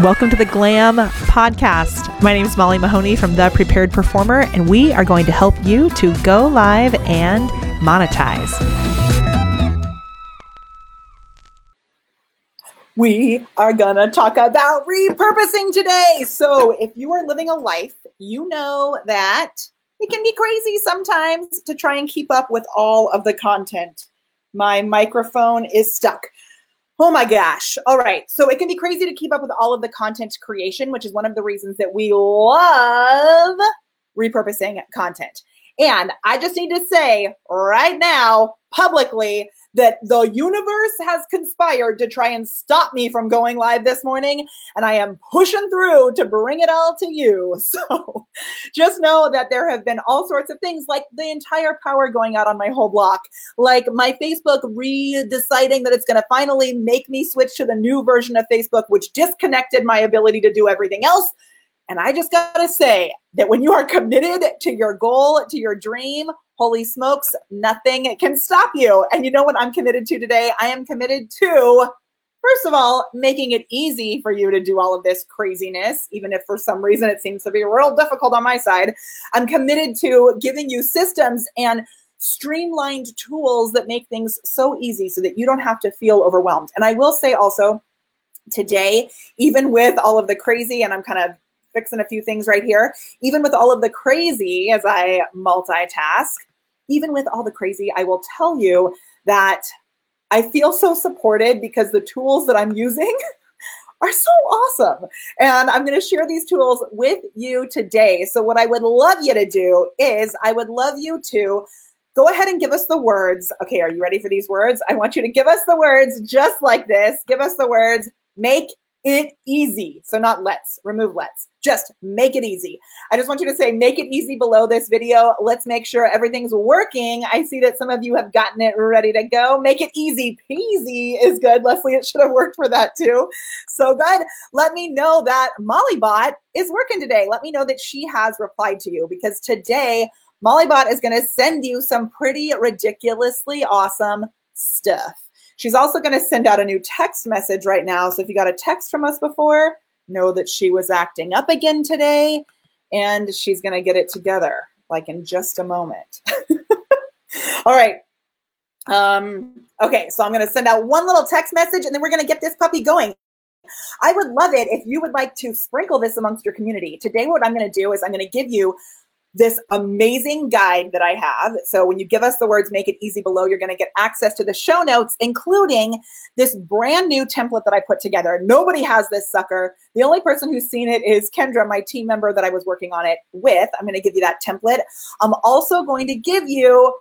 Welcome to the Glam Podcast. My name is Molly Mahoney from The Prepared Performer, and we are going to help you to go live and monetize. We are going to talk about repurposing today. So, if you are living a life, you know that it can be crazy sometimes to try and keep up with all of the content. My microphone is stuck. Oh my gosh. All right. So it can be crazy to keep up with all of the content creation, which is one of the reasons that we love repurposing content. And I just need to say right now, publicly, that the universe has conspired to try and stop me from going live this morning. And I am pushing through to bring it all to you. So just know that there have been all sorts of things like the entire power going out on my whole block, like my Facebook re deciding that it's going to finally make me switch to the new version of Facebook, which disconnected my ability to do everything else. And I just got to say that when you are committed to your goal, to your dream, holy smokes, nothing can stop you. And you know what I'm committed to today? I am committed to, first of all, making it easy for you to do all of this craziness, even if for some reason it seems to be real difficult on my side. I'm committed to giving you systems and streamlined tools that make things so easy so that you don't have to feel overwhelmed. And I will say also, today, even with all of the crazy, and I'm kind of fixing a few things right here, even with all of the crazy as I multitask, even with all the crazy, I will tell you that I feel so supported because the tools that I'm using are so awesome. And I'm going to share these tools with you today. So, what I would love you to do is, I would love you to go ahead and give us the words. Okay, are you ready for these words? I want you to give us the words just like this. Give us the words make it easy. So, not let's, remove let's. Just make it easy. I just want you to say, make it easy below this video. Let's make sure everything's working. I see that some of you have gotten it ready to go. Make it easy peasy is good. Leslie, it should have worked for that too. So good. Let me know that Mollybot is working today. Let me know that she has replied to you because today, Mollybot is going to send you some pretty ridiculously awesome stuff. She's also going to send out a new text message right now. So if you got a text from us before, know that she was acting up again today and she's going to get it together like in just a moment. All right. Um, okay, so I'm going to send out one little text message and then we're going to get this puppy going. I would love it if you would like to sprinkle this amongst your community. Today, what I'm going to do is I'm going to give you this amazing guide that I have. So when you give us the words make it easy below, you're going to get access to the show notes, including this brand new template that I put together. Nobody has this sucker. The only person who's seen it is Kendra, my team member that I was working on it with. I'm going to give you that template. I'm also going to give you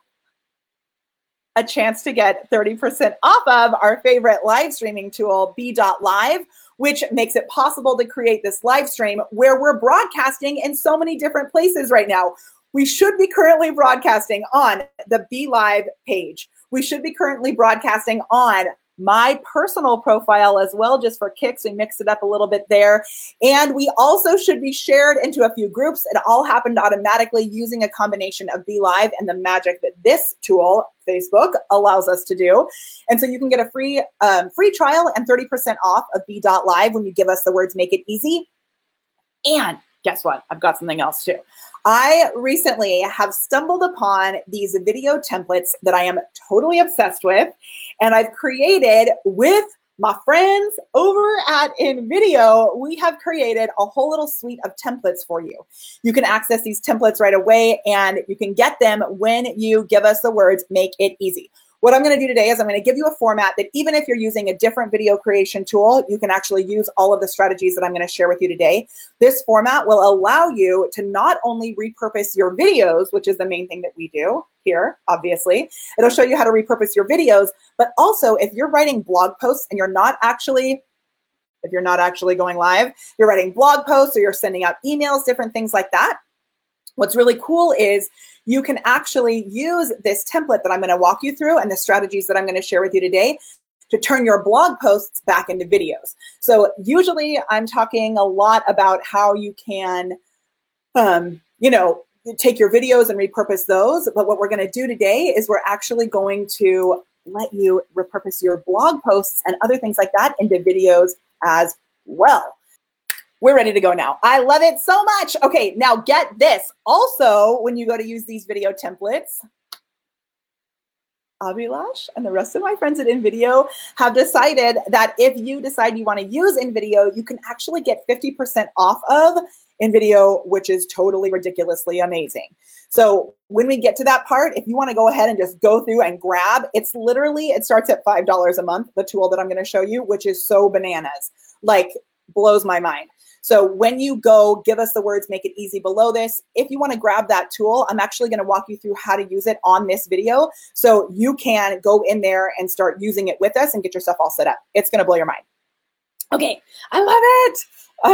a chance to get 30% off of our favorite live streaming tool, B.Live which makes it possible to create this live stream where we're broadcasting in so many different places right now. We should be currently broadcasting on the Be Live page. We should be currently broadcasting on my personal profile as well, just for kicks. We mix it up a little bit there. And we also should be shared into a few groups. It all happened automatically using a combination of B.Live and the magic that this tool, Facebook, allows us to do. And so you can get a free um, free trial and 30% off of B.Live when you give us the words make it easy. And guess what? I've got something else too. I recently have stumbled upon these video templates that I am totally obsessed with, and I've created with my friends over at InVideo, we have created a whole little suite of templates for you. You can access these templates right away and you can get them when you give us the words make it easy. What I'm going to do today is I'm going to give you a format that even if you're using a different video creation tool, you can actually use all of the strategies that I'm going to share with you today. This format will allow you to not only repurpose your videos, which is the main thing that we do here, obviously. It'll show you how to repurpose your videos, but also if you're writing blog posts and you're not actually if you're not actually going live, you're writing blog posts or you're sending out emails, different things like that. What's really cool is you can actually use this template that I'm going to walk you through and the strategies that I'm going to share with you today to turn your blog posts back into videos. So usually I'm talking a lot about how you can, um, you know, take your videos and repurpose those. But what we're going to do today is we're actually going to let you repurpose your blog posts and other things like that into videos as well. We're ready to go now. I love it so much. Okay, now get this. Also, when you go to use these video templates, Abhilash and the rest of my friends at InVideo have decided that if you decide you want to use InVideo, you can actually get 50% off of InVideo, which is totally ridiculously amazing. So when we get to that part, if you want to go ahead and just go through and grab, it's literally, it starts at $5 a month, the tool that I'm going to show you, which is so bananas, like blows my mind. So when you go, give us the words, make it easy below this. If you want to grab that tool, I'm actually going to walk you through how to use it on this video. So you can go in there and start using it with us and get yourself all set up. It's going to blow your mind. Okay, I love it.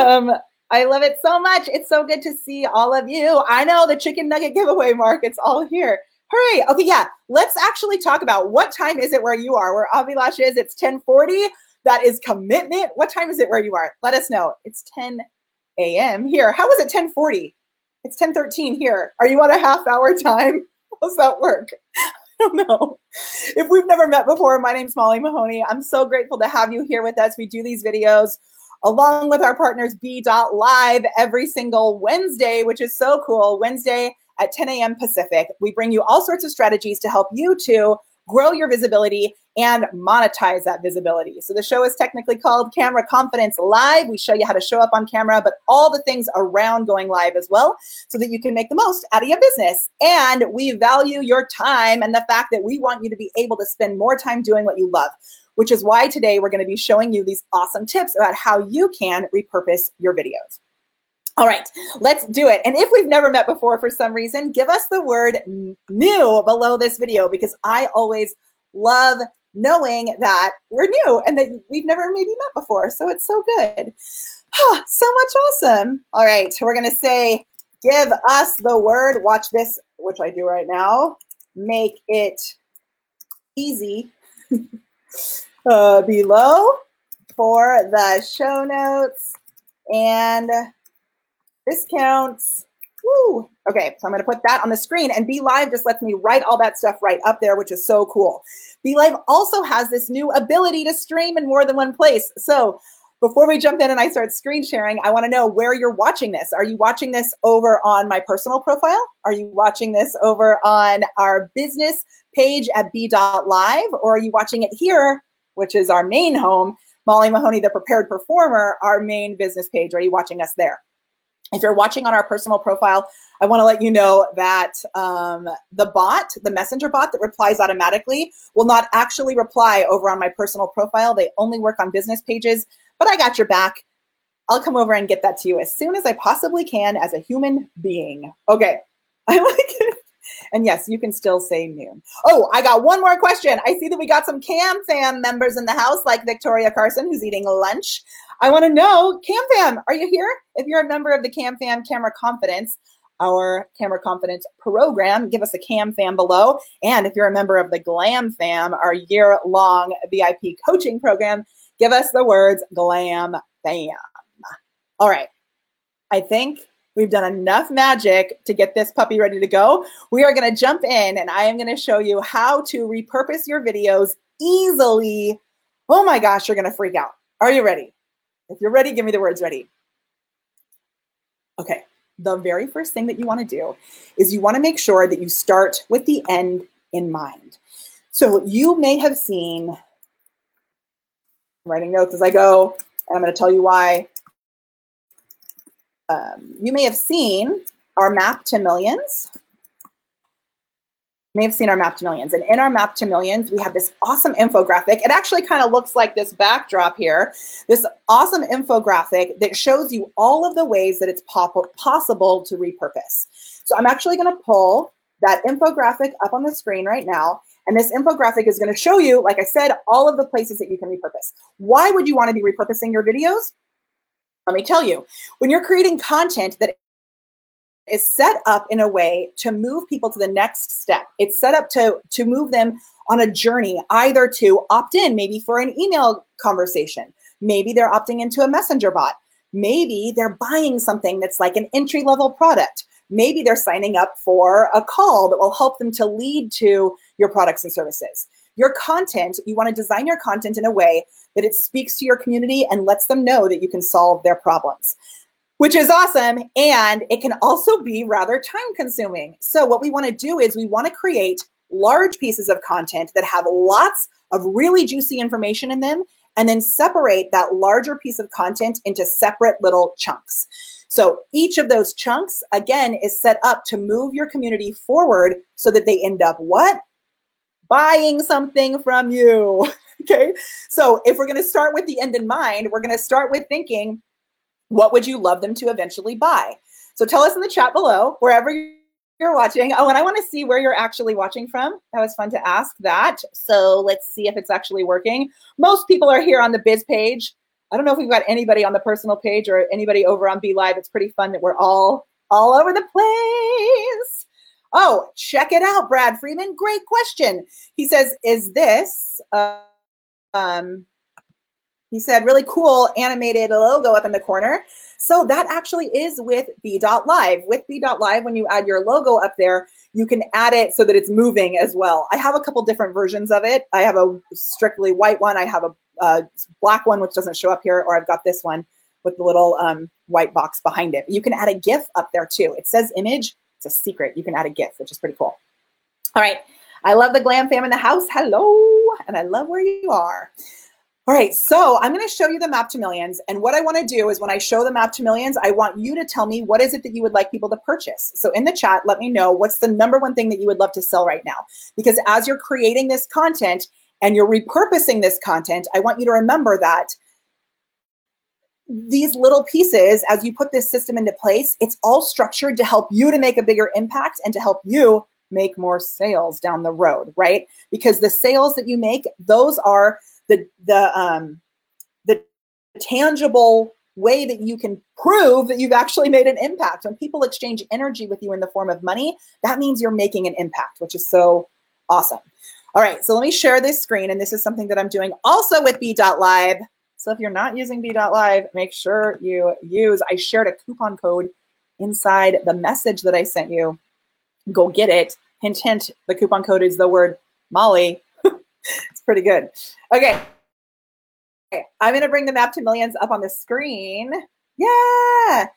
Um, I love it so much. It's so good to see all of you. I know the chicken nugget giveaway mark, it's all here. Hooray. Okay, yeah. Let's actually talk about what time is it where you are, where Abhilash is. It's 1040. That is commitment. What time is it where you are? Let us know. It's 10 a.m. here. How is it 1040? It's 1013 here. Are you on a half hour time? How's that work? I don't know. If we've never met before, my name's Molly Mahoney. I'm so grateful to have you here with us. We do these videos along with our partners B.Live every single Wednesday, which is so cool. Wednesday at 10 a.m. Pacific. We bring you all sorts of strategies to help you to grow your visibility and monetize that visibility. So the show is technically called Camera Confidence Live. We show you how to show up on camera, but all the things around going live as well, so that you can make the most out of your business. And we value your time and the fact that we want you to be able to spend more time doing what you love, which is why today we're going to be showing you these awesome tips about how you can repurpose your videos. All right, let's do it. And if we've never met before for some reason, give us the word new below this video because I always love knowing that we're new and that we've never maybe met before. So it's so good. so much awesome. All right, we're going to say, give us the word. Watch this, which I do right now. Make it easy uh, below for the show notes and discounts. Woo. Okay, so I'm going to put that on the screen and Be Live just lets me write all that stuff right up there, which is so cool. Be Live also has this new ability to stream in more than one place. So before we jump in and I start screen sharing, I want to know where you're watching this. Are you watching this over on my personal profile? Are you watching this over on our business page at B.Live? Or are you watching it here, which is our main home, Molly Mahoney, the prepared performer, our main business page? Are you watching us there? If you're watching on our personal profile, I want to let you know that um, the bot, the messenger bot that replies automatically, will not actually reply over on my personal profile. They only work on business pages, but I got your back. I'll come over and get that to you as soon as I possibly can as a human being. Okay, I like it. And yes, you can still say noon. Oh, I got one more question. I see that we got some Cam Fam members in the house, like Victoria Carson, who's eating lunch. I want to know, Cam Fam, are you here? If you're a member of the Cam Fam Camera Confidence, our Camera Confidence program, give us a Cam Fam below. And if you're a member of the Glam Fam, our year long VIP coaching program, give us the words Glam Fam. All right. I think we've done enough magic to get this puppy ready to go. We are going to jump in and I am going to show you how to repurpose your videos easily. Oh my gosh, you're going to freak out. Are you ready? If you're ready, give me the words ready. Okay, the very first thing that you want to do is you want to make sure that you start with the end in mind. So you may have seen, I'm writing notes as I go, and I'm going to tell you why. Um, you may have seen our map to millions may have seen our map to millions. And in our map to millions, we have this awesome infographic. It actually kind of looks like this backdrop here, this awesome infographic that shows you all of the ways that it's possible to repurpose. So I'm actually going to pull that infographic up on the screen right now. And this infographic is going to show you, like I said, all of the places that you can repurpose. Why would you want to be repurposing your videos? Let me tell you, when you're creating content that is set up in a way to move people to the next step. It's set up to to move them on a journey, either to opt in, maybe for an email conversation, maybe they're opting into a messenger bot, maybe they're buying something that's like an entry level product. Maybe they're signing up for a call that will help them to lead to your products and services. your content, you want to design your content in a way that it speaks to your community and lets them know that you can solve their problems which is awesome. And it can also be rather time consuming. So, what we want to do is we want to create large pieces of content that have lots of really juicy information in them and then separate that larger piece of content into separate little chunks. So each of those chunks, again, is set up to move your community forward so that they end up what? Buying something from you. okay. So if we're going to start with the end in mind, we're going to start with thinking, what would you love them to eventually buy? So tell us in the chat below, wherever you're watching. Oh, and I want to see where you're actually watching from. That was fun to ask that. So let's see if it's actually working. Most people are here on the biz page. I don't know if we've got anybody on the personal page or anybody over on Be Live. It's pretty fun that we're all all over the place. Oh, check it out, Brad Freeman. Great question. He says, "Is this uh, um?" He said, "Really cool animated logo up in the corner." So that actually is with B.Live. With B.Live, when you add your logo up there, you can add it so that it's moving as well. I have a couple different versions of it. I have a strictly white one. I have a, black one, which doesn't show up here, or I've got this one with the little um, white box behind it. You can add a GIF up there too. It says image. It's a secret. You can add a GIF, which is pretty cool. All right. I love the glam fam in the house. Hello. And I love where you are. All right, so I'm going to show you the map to millions. And what I want to do is when I show the map to millions, I want you to tell me what is it that you would like people to purchase. So in the chat, let me know what's the number one thing that you would love to sell right now. Because as you're creating this content and you're repurposing this content, I want you to remember that these little pieces, as you put this system into place, it's all structured to help you to make a bigger impact and to help you make more sales down the road, right? Because the sales that you make, those are the the um, the tangible way that you can prove that you've actually made an impact. When people exchange energy with you in the form of money, that means you're making an impact, which is so awesome. All right, so let me share this screen, and this is something that I'm doing also with B.Live. So if you're not using B.Live, make sure you use. I shared a coupon code inside the message that I sent you. Go get it. Hint, hint. The coupon code is the word Molly pretty good. Okay. okay. I'm going to bring the map to millions up on the screen. Yeah.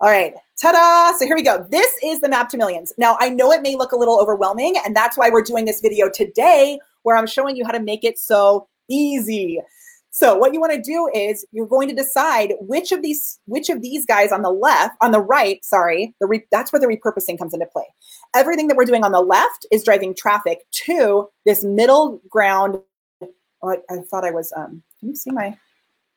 All right. Ta-da! So here we go. This is the map to millions. Now, I know it may look a little overwhelming, and that's why we're doing this video today, where I'm showing you how to make it so easy. So what you want to do is you're going to decide which of these which of these guys on the left, on the right, sorry, the re, that's where the repurposing comes into play. Everything that we're doing on the left is driving traffic to this middle ground. Oh, I, I thought I was. Um, can you see my?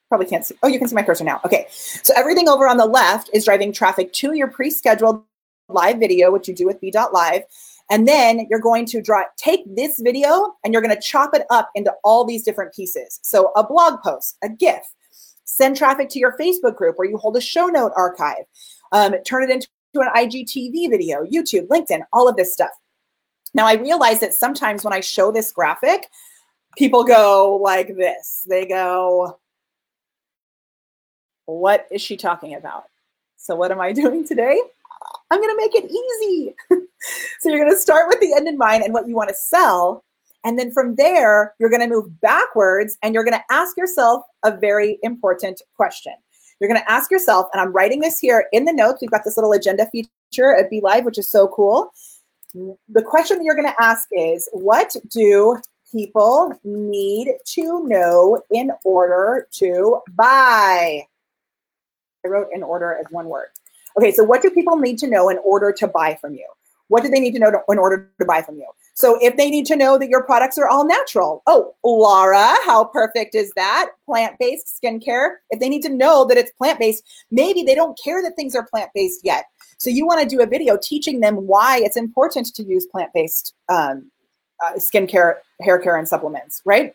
Probably can't see. Oh, you can see my cursor now. Okay, so everything over on the left is driving traffic to your pre-scheduled live video, which you do with B.Live, and then you're going to draw, take this video and you're going to chop it up into all these different pieces. So a blog post, a GIF, send traffic to your Facebook group where you hold a show note archive, um, turn it into an IGTV video, YouTube, LinkedIn, all of this stuff. Now I realize that sometimes when I show this graphic, people go like this. They go, what is she talking about? So what am I doing today? I'm going to make it easy. so you're going to start with the end in mind and what you want to sell. And then from there, you're going to move backwards and you're going to ask yourself a very important question. You're going to ask yourself, and I'm writing this here in the notes. We've got this little agenda feature at Be Live, which is so cool. The question that you're going to ask is What do people need to know in order to buy? I wrote in order as one word. Okay, so what do people need to know in order to buy from you? What do they need to know to, in order to buy from you? So if they need to know that your products are all natural, oh, Laura, how perfect is that? Plant based skincare. If they need to know that it's plant based, maybe they don't care that things are plant based yet. So you want to do a video teaching them why it's important to use plant based um, uh, skincare, hair care, and supplements, right?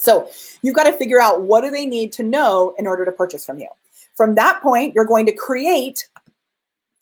So you've got to figure out what do they need to know in order to purchase from you. From that point, you're going to create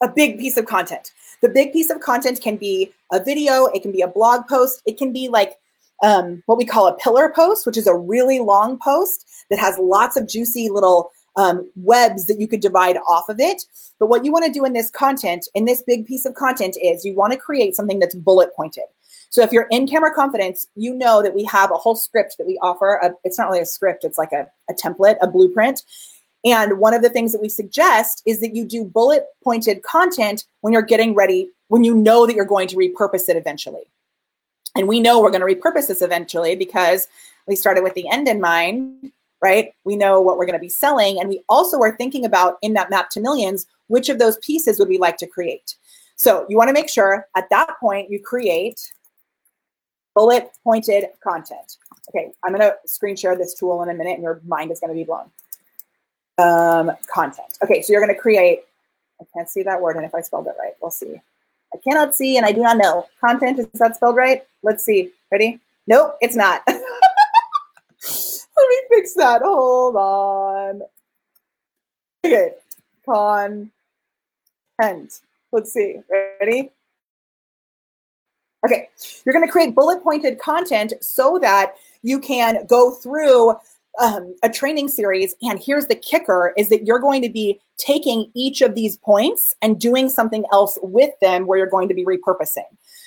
a big piece of content. The big piece of content can be a video, it can be a blog post, it can be like um, what we call a pillar post, which is a really long post that has lots of juicy little um, webs that you could divide off of it. But what you want to do in this content, in this big piece of content, is you want to create something that's bullet pointed. So if you're in camera confidence, you know that we have a whole script that we offer. A, it's not really a script, it's like a, a template, a blueprint. And one of the things that we suggest is that you do bullet pointed content when you're getting ready, when you know that you're going to repurpose it eventually. And we know we're going to repurpose this eventually because we started with the end in mind, right? We know what we're going to be selling. And we also are thinking about in that map to millions, which of those pieces would we like to create? So you want to make sure at that point you create bullet pointed content. Okay, I'm going to screen share this tool in a minute and your mind is going to be blown. Um, content. Okay, so you're going to create, I can't see that word, and if I spelled it right, we'll see. I cannot see and I do not know. Content, is that spelled right? Let's see. Ready? Nope, it's not. Let me fix that. Hold on. Okay, content. Let's see. Ready? Okay, you're going to create bullet pointed content so that you can go through um, a training series. And here's the kicker is that you're going to be taking each of these points and doing something else with them where you're going to be repurposing.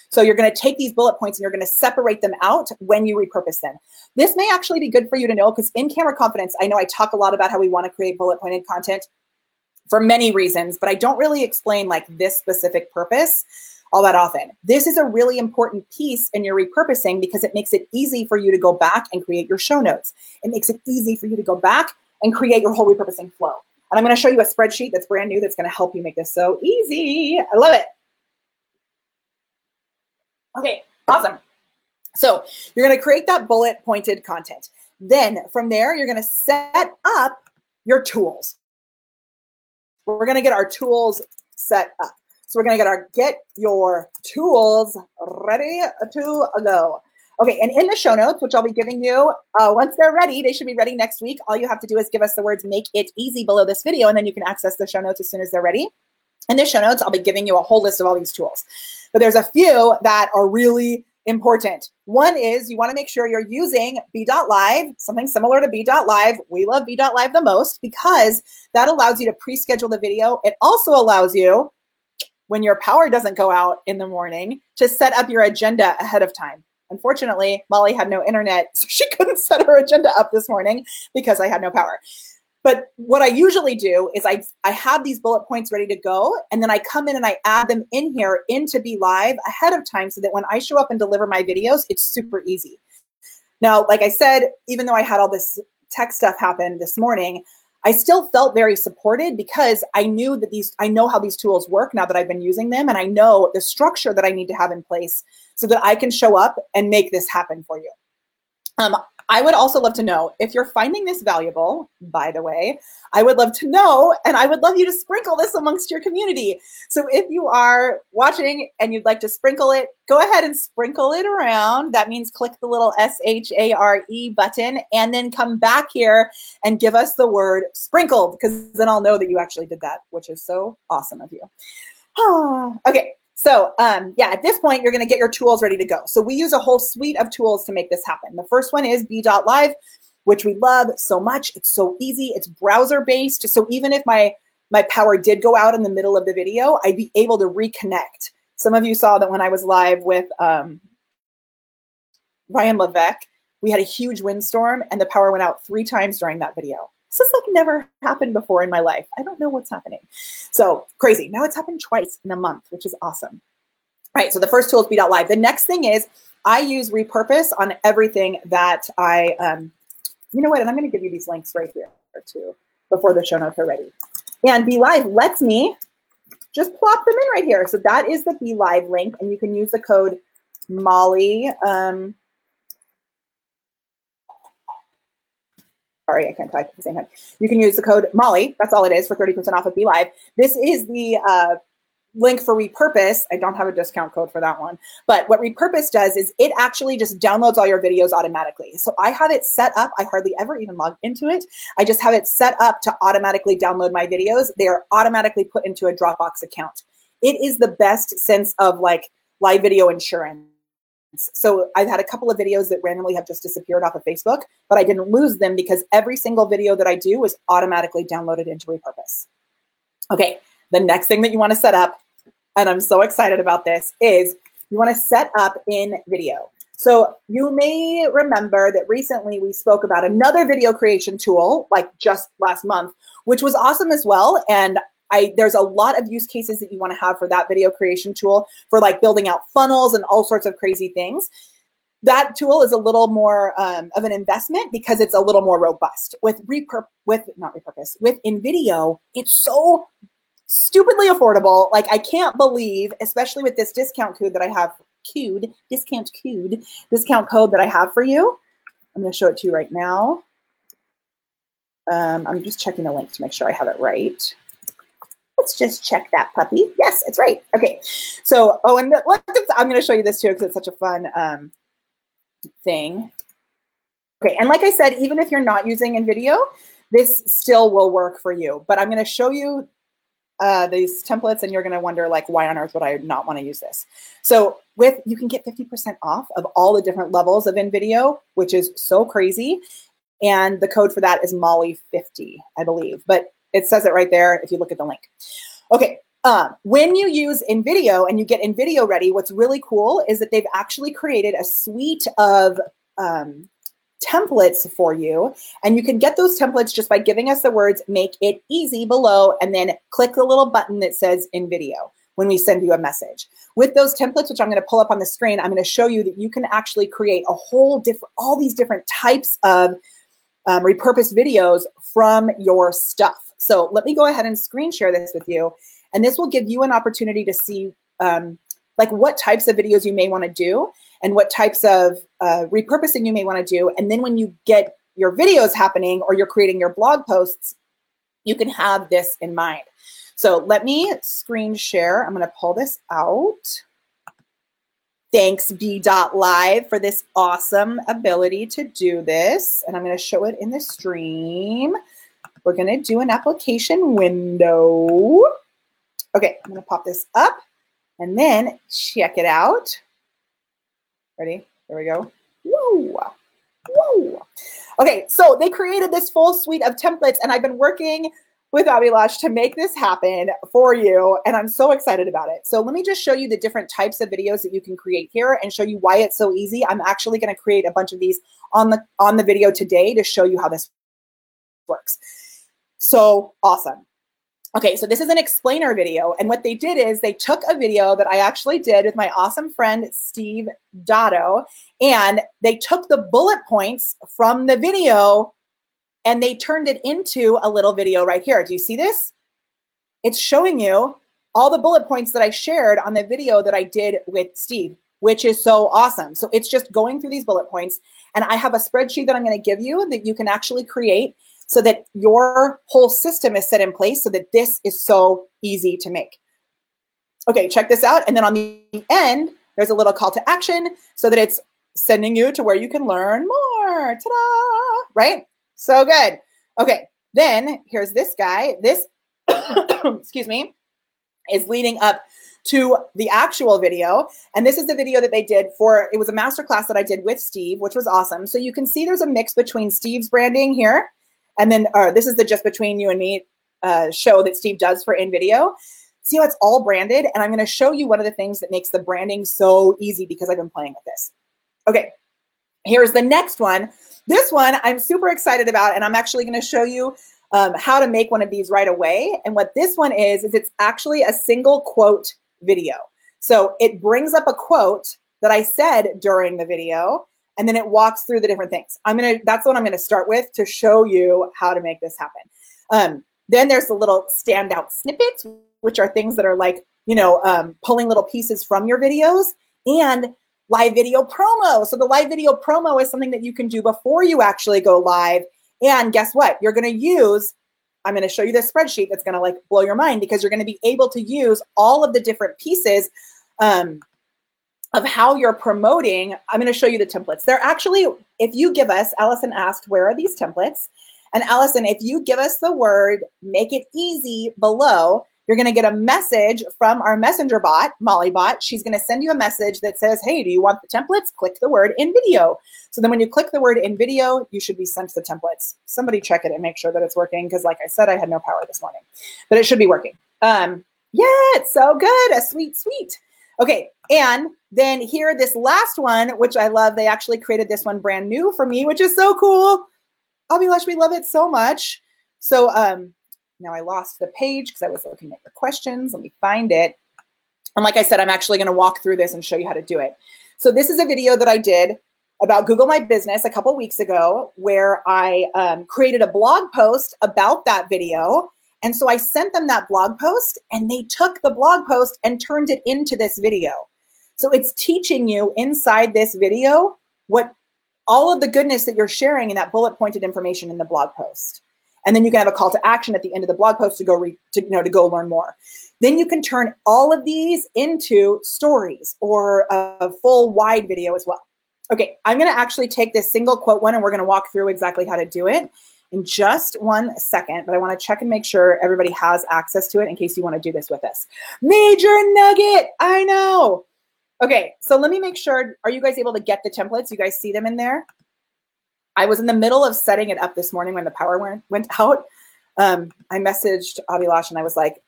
So you're going to take these bullet points and you're going to separate them out when you repurpose them. This may actually be good for you to know because in camera confidence, I know I talk a lot about how we want to create bullet pointed content for many reasons, but I don't really explain like this specific purpose all that often. This is a really important piece in your repurposing because it makes it easy for you to go back and create your show notes. It makes it easy for you to go back and create your whole repurposing flow. And I'm going to show you a spreadsheet that's brand new that's going to help you make this so easy. I love it. Okay, awesome. So you're going to create that bullet pointed content. Then from there, you're going to set up your tools. We're going to get our tools set up. So we're going to get our get your tools ready to go. Okay, and in the show notes, which I'll be giving you, uh, once they're ready, they should be ready next week. All you have to do is give us the words make it easy below this video, and then you can access the show notes as soon as they're ready. In the show notes, I'll be giving you a whole list of all these tools. But there's a few that are really important. One is you want to make sure you're using B.Live, something similar to B.Live. We love B.Live the most because that allows you to pre schedule the video. It also allows you when your power doesn't go out in the morning to set up your agenda ahead of time. Unfortunately, Molly had no internet, so she couldn't set her agenda up this morning because I had no power. But what I usually do is I, I have these bullet points ready to go, and then I come in and I add them in here into Be Live ahead of time so that when I show up and deliver my videos, it's super easy. Now, like I said, even though I had all this tech stuff happen this morning, I still felt very supported because I knew that these, I know how these tools work now that I've been using them, and I know the structure that I need to have in place so that I can show up and make this happen for you. Um, I would also love to know if you're finding this valuable, by the way, I would love to know, and I would love you to sprinkle this amongst your community. So if you are watching and you'd like to sprinkle it, go ahead and sprinkle it around. That means click the little S H A R E button and then come back here and give us the word sprinkled, because then I'll know that you actually did that, which is so awesome of you. okay, so um, yeah, at this point, you're going to get your tools ready to go. So we use a whole suite of tools to make this happen. The first one is B.Live, which we love so much. It's so easy. It's browser based. So even if my my power did go out in the middle of the video, I'd be able to reconnect. Some of you saw that when I was live with um, Ryan Levesque, we had a huge windstorm and the power went out three times during that video. This has like never happened before in my life. I don't know what's happening. So crazy. Now it's happened twice in a month, which is awesome. All right. So the first tool is B.Live. The next thing is I use repurpose on everything that I, um, you know what? And I'm going to give you these links right here too before the show notes are ready. And B.Live lets me just plop them in right here. So that is the B.Live link, and you can use the code Molly. Um, sorry, I can't type at the same time. You can use the code Molly. That's all it is for 30% off of Be Live. This is the uh, link for repurpose. I don't have a discount code for that one. But what repurpose does is it actually just downloads all your videos automatically. So I have it set up. I hardly ever even log into it. I just have it set up to automatically download my videos. They are automatically put into a Dropbox account. It is the best sense of like live video insurance so I've had a couple of videos that randomly have just disappeared off of Facebook, but I didn't lose them because every single video that I do is automatically downloaded into Repurpose. Okay, the next thing that you want to set up, and I'm so excited about this, is you want to set up InVideo. So you may remember that recently we spoke about another video creation tool, like just last month, which was awesome as well. And I there's a lot of use cases that you want to have for that video creation tool for like building out funnels and all sorts of crazy things. That tool is a little more um, of an investment because it's a little more robust. With repurp with not repurpose with InVideo, it's so stupidly affordable. Like I can't believe, especially with this discount code that I have code, discount code, discount code that I have for you. I'm going to show it to you right now. Um, I'm just checking the link to make sure I have it right. Let's just check that puppy. Yes, it's right. Okay. So, oh, and look, I'm going to show you this too because it's such a fun um, thing. Okay, and like I said, even if you're not using InVideo, this still will work for you. But I'm going to show you uh, these templates and you're going to wonder like, why on earth would I not want to use this? So with, you can get 50% off of all the different levels of InVideo, which is so crazy. And the code for that is Molly50, I believe, but it says it right there if you look at the link. Okay, uh, when you use InVideo and you get InVideo ready, what's really cool is that they've actually created a suite of um, templates for you. And you can get those templates just by giving us the words make it easy below and then click the little button that says InVideo when we send you a message. With those templates, which I'm going to pull up on the screen, I'm going to show you that you can actually create a whole different, all these different types of um, repurposed videos from your stuff. So let me go ahead and screen share this with you. And this will give you an opportunity to see um, like what types of videos you may want to do and what types of uh, repurposing you may want to do. And then when you get your videos happening or you're creating your blog posts, you can have this in mind. So let me screen share. I'm going to pull this out. Thanks B.Live for this awesome ability to do this. And I'm going to show it in the stream. We're going to do an application window. Okay, I'm going to pop this up and then check it out. Ready? There we go. Whoa. Whoa. Okay, so they created this full suite of templates, and I've been working with Abhilash to make this happen for you, and I'm so excited about it. So let me just show you the different types of videos that you can create here and show you why it's so easy. I'm actually going to create a bunch of these on the on the video today to show you how this works. So awesome. Okay, so this is an explainer video. And what they did is they took a video that I actually did with my awesome friend, Steve Dotto, and they took the bullet points from the video and they turned it into a little video right here. Do you see this? It's showing you all the bullet points that I shared on the video that I did with Steve, which is so awesome. So it's just going through these bullet points. And I have a spreadsheet that I'm going to give you that you can actually create so that your whole system is set in place so that this is so easy to make. Okay, check this out. And then on the end, there's a little call to action so that it's sending you to where you can learn more. Ta-da! Right? So good. Okay, then here's this guy. This, excuse me, is leading up to the actual video. And this is the video that they did for, it was a masterclass that I did with Steve, which was awesome. So you can see there's a mix between Steve's branding here and then uh, this is the just between you and me uh, show that Steve does for InVideo. See how it's all branded? And I'm going to show you one of the things that makes the branding so easy because I've been playing with this. Okay, here's the next one. This one I'm super excited about, and I'm actually going to show you um, how to make one of these right away. And what this one is, is it's actually a single quote video. So it brings up a quote that I said during the video, and then it walks through the different things. I'm gonna that's what I'm gonna start with to show you how to make this happen. Um, then there's the little standout snippets, which are things that are like you know um, pulling little pieces from your videos and live video promo. So the live video promo is something that you can do before you actually go live. And guess what? You're gonna use I'm going to show you this spreadsheet that's going to like blow your mind because you're going to be able to use all of the different pieces um, of how you're promoting, I'm going to show you the templates. They're actually, if you give us, Allison asked, where are these templates? And Allison, if you give us the word make it easy below, you're going to get a message from our messenger bot, Mollybot. She's going to send you a message that says, hey, do you want the templates? Click the word InVideo. So then when you click the word InVideo, you should be sent the templates. Somebody check it and make sure that it's working because like I said, I had no power this morning, but it should be working. Um, yeah, it's so good. A sweet, sweet. Okay, and then here, this last one, which I love, they actually created this one brand new for me, which is so cool. Abhilash, we love it so much. So um, now I lost the page because I was looking at the questions. Let me find it. And like I said, I'm actually going to walk through this and show you how to do it. So this is a video that I did about Google My Business a couple weeks ago where I um, created a blog post about that video. And so I sent them that blog post and they took the blog post and turned it into this video. So it's teaching you inside this video what all of the goodness that you're sharing in that bullet pointed information in the blog post. And then you can have a call to action at the end of the blog post to go re, to, you know to go learn more. Then you can turn all of these into stories or a full wide video as well. Okay, I'm going to actually take this single quote one and we're going to walk through exactly how to do it in just one second, but I want to check and make sure everybody has access to it in case you want to do this with us. Major nugget, I know. Okay, so let me make sure, are you guys able to get the templates? You guys see them in there? I was in the middle of setting it up this morning when the power went, went out. Um, I messaged Abhilash and I was like,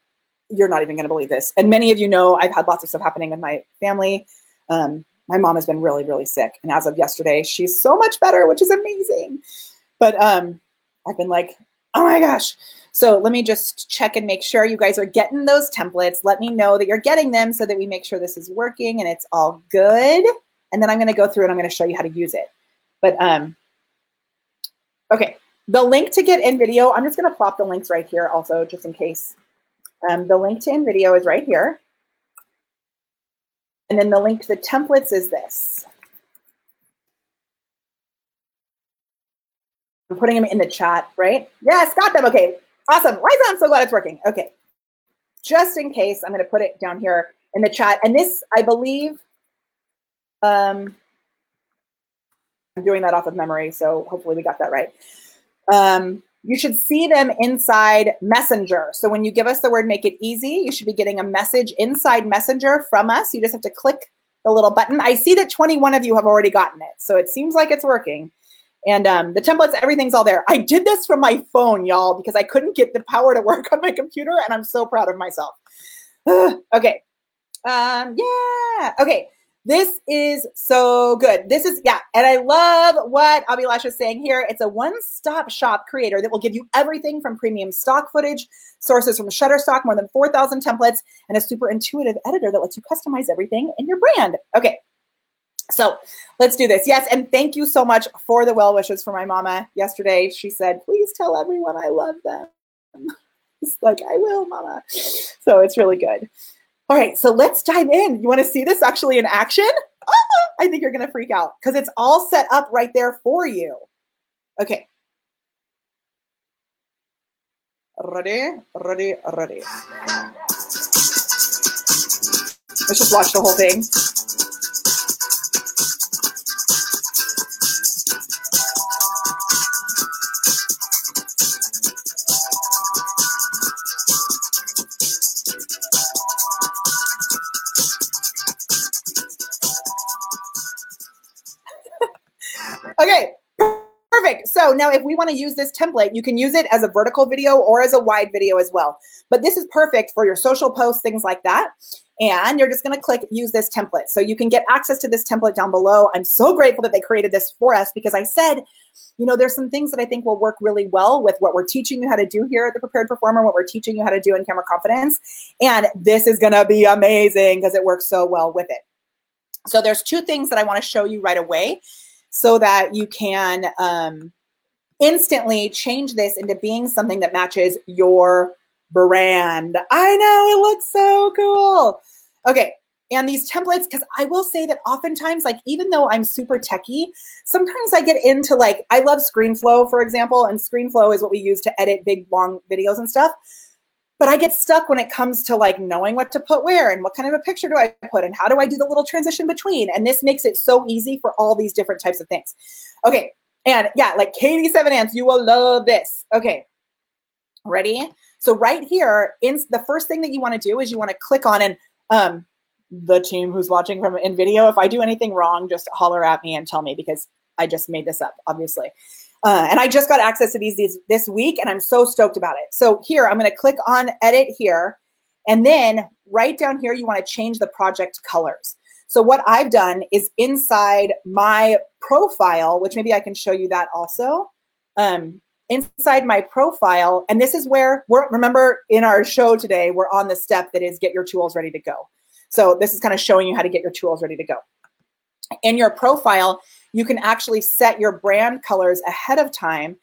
you're not even going to believe this. And many of you know I've had lots of stuff happening with my family. Um, my mom has been really, really sick. And as of yesterday, she's so much better, which is amazing. But um, I've been like, oh my gosh. So let me just check and make sure you guys are getting those templates. Let me know that you're getting them so that we make sure this is working and it's all good. And then I'm going to go through and I'm going to show you how to use it. But um, Okay, the link to get InVideo, I'm just gonna plop the links right here also, just in case. Um, the link to InVideo is right here. And then the link to the templates is this. I'm putting them in the chat, right? Yes, got them. Okay, awesome. Liza, I'm so glad it's working. Okay, just in case, I'm going to put it down here in the chat. And this, I believe, um, I'm doing that off of memory, so hopefully we got that right. Um, you should see them inside Messenger. So when you give us the word make it easy, you should be getting a message inside Messenger from us. You just have to click the little button. I see that 21 of you have already gotten it. So it seems like it's working. And um, the templates, everything's all there. I did this from my phone, y'all, because I couldn't get the power to work on my computer, and I'm so proud of myself. okay. Um, yeah. Okay. This is so good. This is, yeah. And I love what Abhilash is saying here. It's a one stop shop creator that will give you everything from premium stock footage, sources from Shutterstock, more than 4,000 templates, and a super intuitive editor that lets you customize everything in your brand. Okay. So let's do this. Yes. And thank you so much for the well wishes for my mama yesterday. She said, please tell everyone I love them. It's like, I will, mama. So it's really good. All right, so let's dive in. You want to see this actually in action? Oh, I think you're going to freak out because it's all set up right there for you. Okay. Ready, ready, ready. Let's just watch the whole thing. Now if we want to use this template, you can use it as a vertical video or as a wide video as well. But this is perfect for your social posts, things like that. And you're just going to click use this template. So you can get access to this template down below. I'm so grateful that they created this for us because I said, you know, there's some things that I think will work really well with what we're teaching you how to do here at the Prepared Performer, what we're teaching you how to do in Camera Confidence. And this is going to be amazing because it works so well with it. So there's two things that I want to show you right away so that you can um, instantly change this into being something that matches your brand. I know it looks so cool. Okay. And these templates, because I will say that oftentimes, like, even though I'm super techie, sometimes I get into like, I love ScreenFlow, for example, and ScreenFlow is what we use to edit big, long videos and stuff but I get stuck when it comes to like knowing what to put where and what kind of a picture do I put and how do I do the little transition between. And this makes it so easy for all these different types of things. Okay. And yeah, like Katie Seven Ants, you will love this. Okay. Ready? So right here, in the first thing that you want to do is you want to click on and um, the team who's watching from InVideo, if I do anything wrong, just holler at me and tell me because I just made this up, obviously. Uh, and I just got access to these, these this week, and I'm so stoked about it. So here, I'm going to click on edit here. And then right down here, you want to change the project colors. So what I've done is inside my profile, which maybe I can show you that also. Um, inside my profile, and this is where we're, remember in our show today, we're on the step that is get your tools ready to go. So this is kind of showing you how to get your tools ready to go. In your profile, you can actually set your brand colors ahead of time.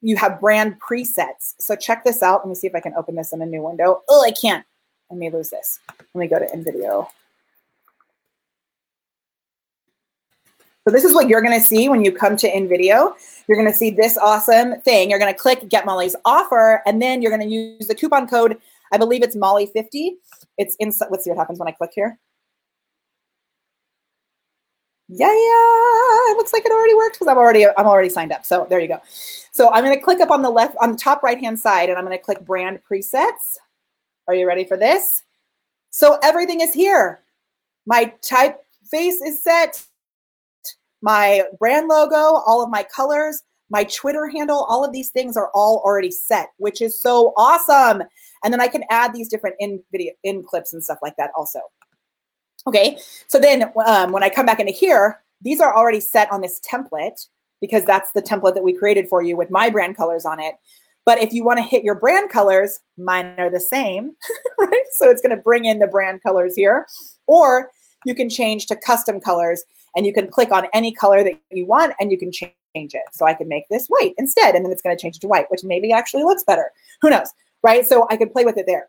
You have brand presets. So check this out. Let me see if I can open this in a new window. Oh, I can't. Let me lose this. Let me go to InVideo. So this is what you're going to see when you come to InVideo. You're going to see this awesome thing. You're going to click Get Molly's Offer, and then you're going to use the coupon code. I believe it's Molly50. It's in. Let's see what happens when I click here. Yeah, yeah. It looks like it already worked because I'm already I'm already signed up. So there you go. So I'm going to click up on the left on the top right hand side, and I'm going to click Brand Presets. Are you ready for this? So everything is here. My typeface is set my brand logo, all of my colors, my Twitter handle, all of these things are all already set, which is so awesome. And then I can add these different in video in clips and stuff like that also. Okay, so then um, when I come back into here, these are already set on this template because that's the template that we created for you with my brand colors on it. But if you want to hit your brand colors, mine are the same, right? So it's going to bring in the brand colors here. Or you can change to custom colors and you can click on any color that you want and you can change it. So I can make this white instead, and then it's going to change it to white, which maybe actually looks better. Who knows, right? So I can play with it there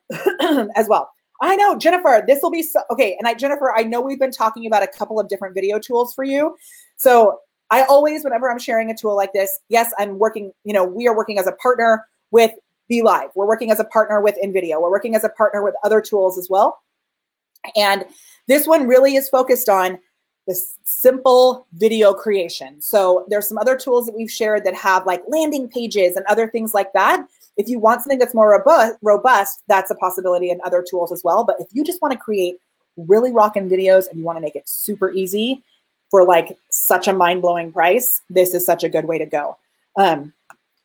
as well. I know, Jennifer, this will be so, okay. And I, Jennifer, I know we've been talking about a couple of different video tools for you. So I always, whenever I'm sharing a tool like this, yes, I'm working, you know, we are working as a partner with Be Live. We're working as a partner with InVideo. We're working as a partner with other tools as well. And this one really is focused on this simple video creation. So there's some other tools that we've shared that have like landing pages and other things like that. If you want something that's more robust, that's a possibility in other tools as well. But if you just want to create really rocking videos and you want to make it super easy for like such a mind-blowing price, this is such a good way to go. Um,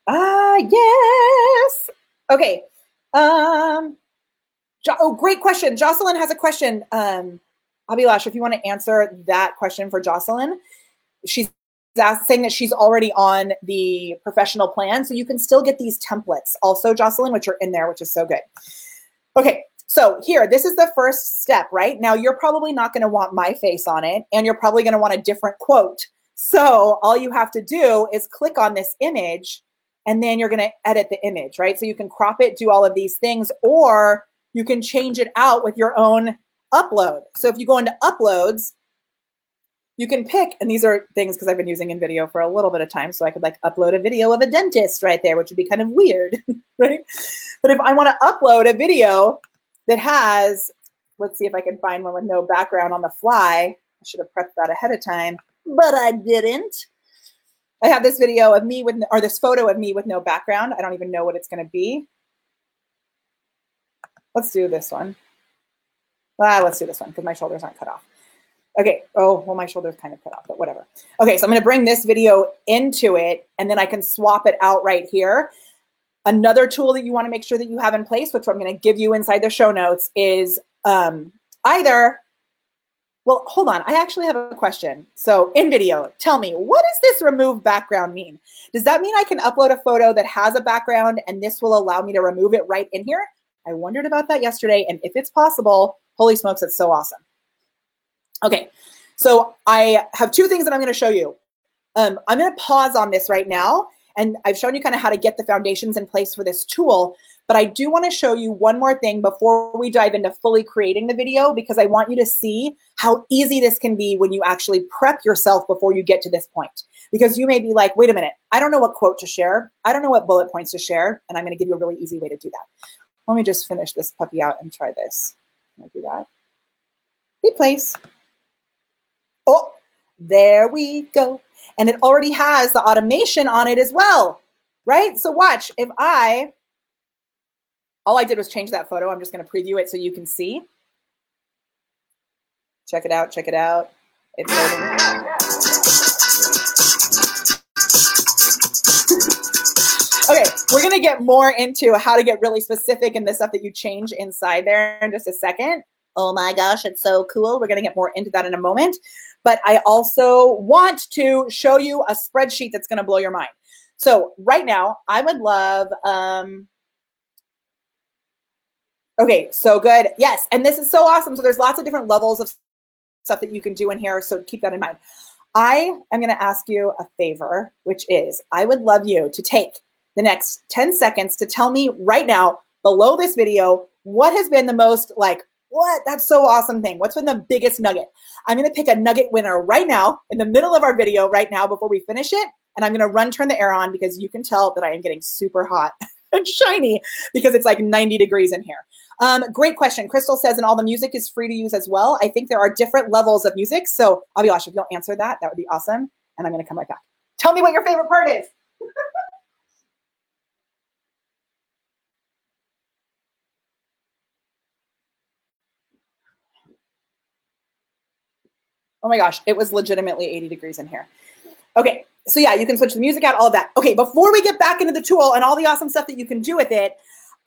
ah, yes. Okay. Um, jo- oh, great question. Jocelyn has a question. Um, Abhilash, if you want to answer that question for Jocelyn, she's saying that she's already on the professional plan. So you can still get these templates also, Jocelyn, which are in there, which is so good. Okay, so here, this is the first step, right? Now you're probably not going to want my face on it, and you're probably going to want a different quote. So all you have to do is click on this image, and then you're going to edit the image, right? So you can crop it, do all of these things, or you can change it out with your own upload. So if you go into uploads, you can pick, and these are things because I've been using InVideo for a little bit of time, so I could like upload a video of a dentist right there, which would be kind of weird, right? But if I want to upload a video that has, let's see if I can find one with no background on the fly. I should have prepped that ahead of time, but I didn't. I have this video of me with, or this photo of me with no background. I don't even know what it's going to be. Let's do this one. Ah, let's do this one because my shoulders aren't cut off. Okay. Oh, well, my shoulder's kind of cut off, but whatever. Okay, so I'm going to bring this video into it, and then I can swap it out right here. Another tool that you want to make sure that you have in place, which I'm going to give you inside the show notes, is um, either. Well, hold on. I actually have a question. So, InVideo, tell me, what does this remove background mean? Does that mean I can upload a photo that has a background and this will allow me to remove it right in here? I wondered about that yesterday, and if it's possible, Holy smokes, it's so awesome. Okay, so I have two things that I'm going to show you. Um, I'm going to pause on this right now, and I've shown you kind of how to get the foundations in place for this tool, but I do want to show you one more thing before we dive into fully creating the video because I want you to see how easy this can be when you actually prep yourself before you get to this point. Because you may be like, wait a minute, I don't know what quote to share. I don't know what bullet points to share, and I'm going to give you a really easy way to do that. Let me just finish this puppy out and try this. Can I do that? Replace. Oh, there we go. And it already has the automation on it as well, right? So watch, if I, all I did was change that photo. I'm just going to preview it so you can see. Check it out, check it out. It's loading. We're gonna get more into how to get really specific in the stuff that you change inside there in just a second. oh my gosh, it's so cool. We're going to get more into that in a moment. But I also want to show you a spreadsheet that's going to blow your mind. So right now, I would love, um, okay, so good. Yes, and this is so awesome. So there's lots of different levels of stuff that you can do in here. So keep that in mind. I am going to ask you a favor, which is I would love you to take the next 10 seconds to tell me right now below this video what has been the most like what? That's so awesome thing. What's been the biggest nugget? I'm going to pick a nugget winner right now in the middle of our video right now before we finish it and i'm going to run turn the air on because you can tell that i am getting super hot and shiny because it's like 90 degrees in here. Um, great question. Crystal says and all the music is free to use as well. I think there are different levels of music so Abhilash if you'll answer that that would be awesome and i'm going to come right back. Tell me what your favorite part is Oh my gosh, it was legitimately 80 degrees in here. Okay, so yeah, you can switch the music out, all of that. Okay, before we get back into the tool and all the awesome stuff that you can do with it,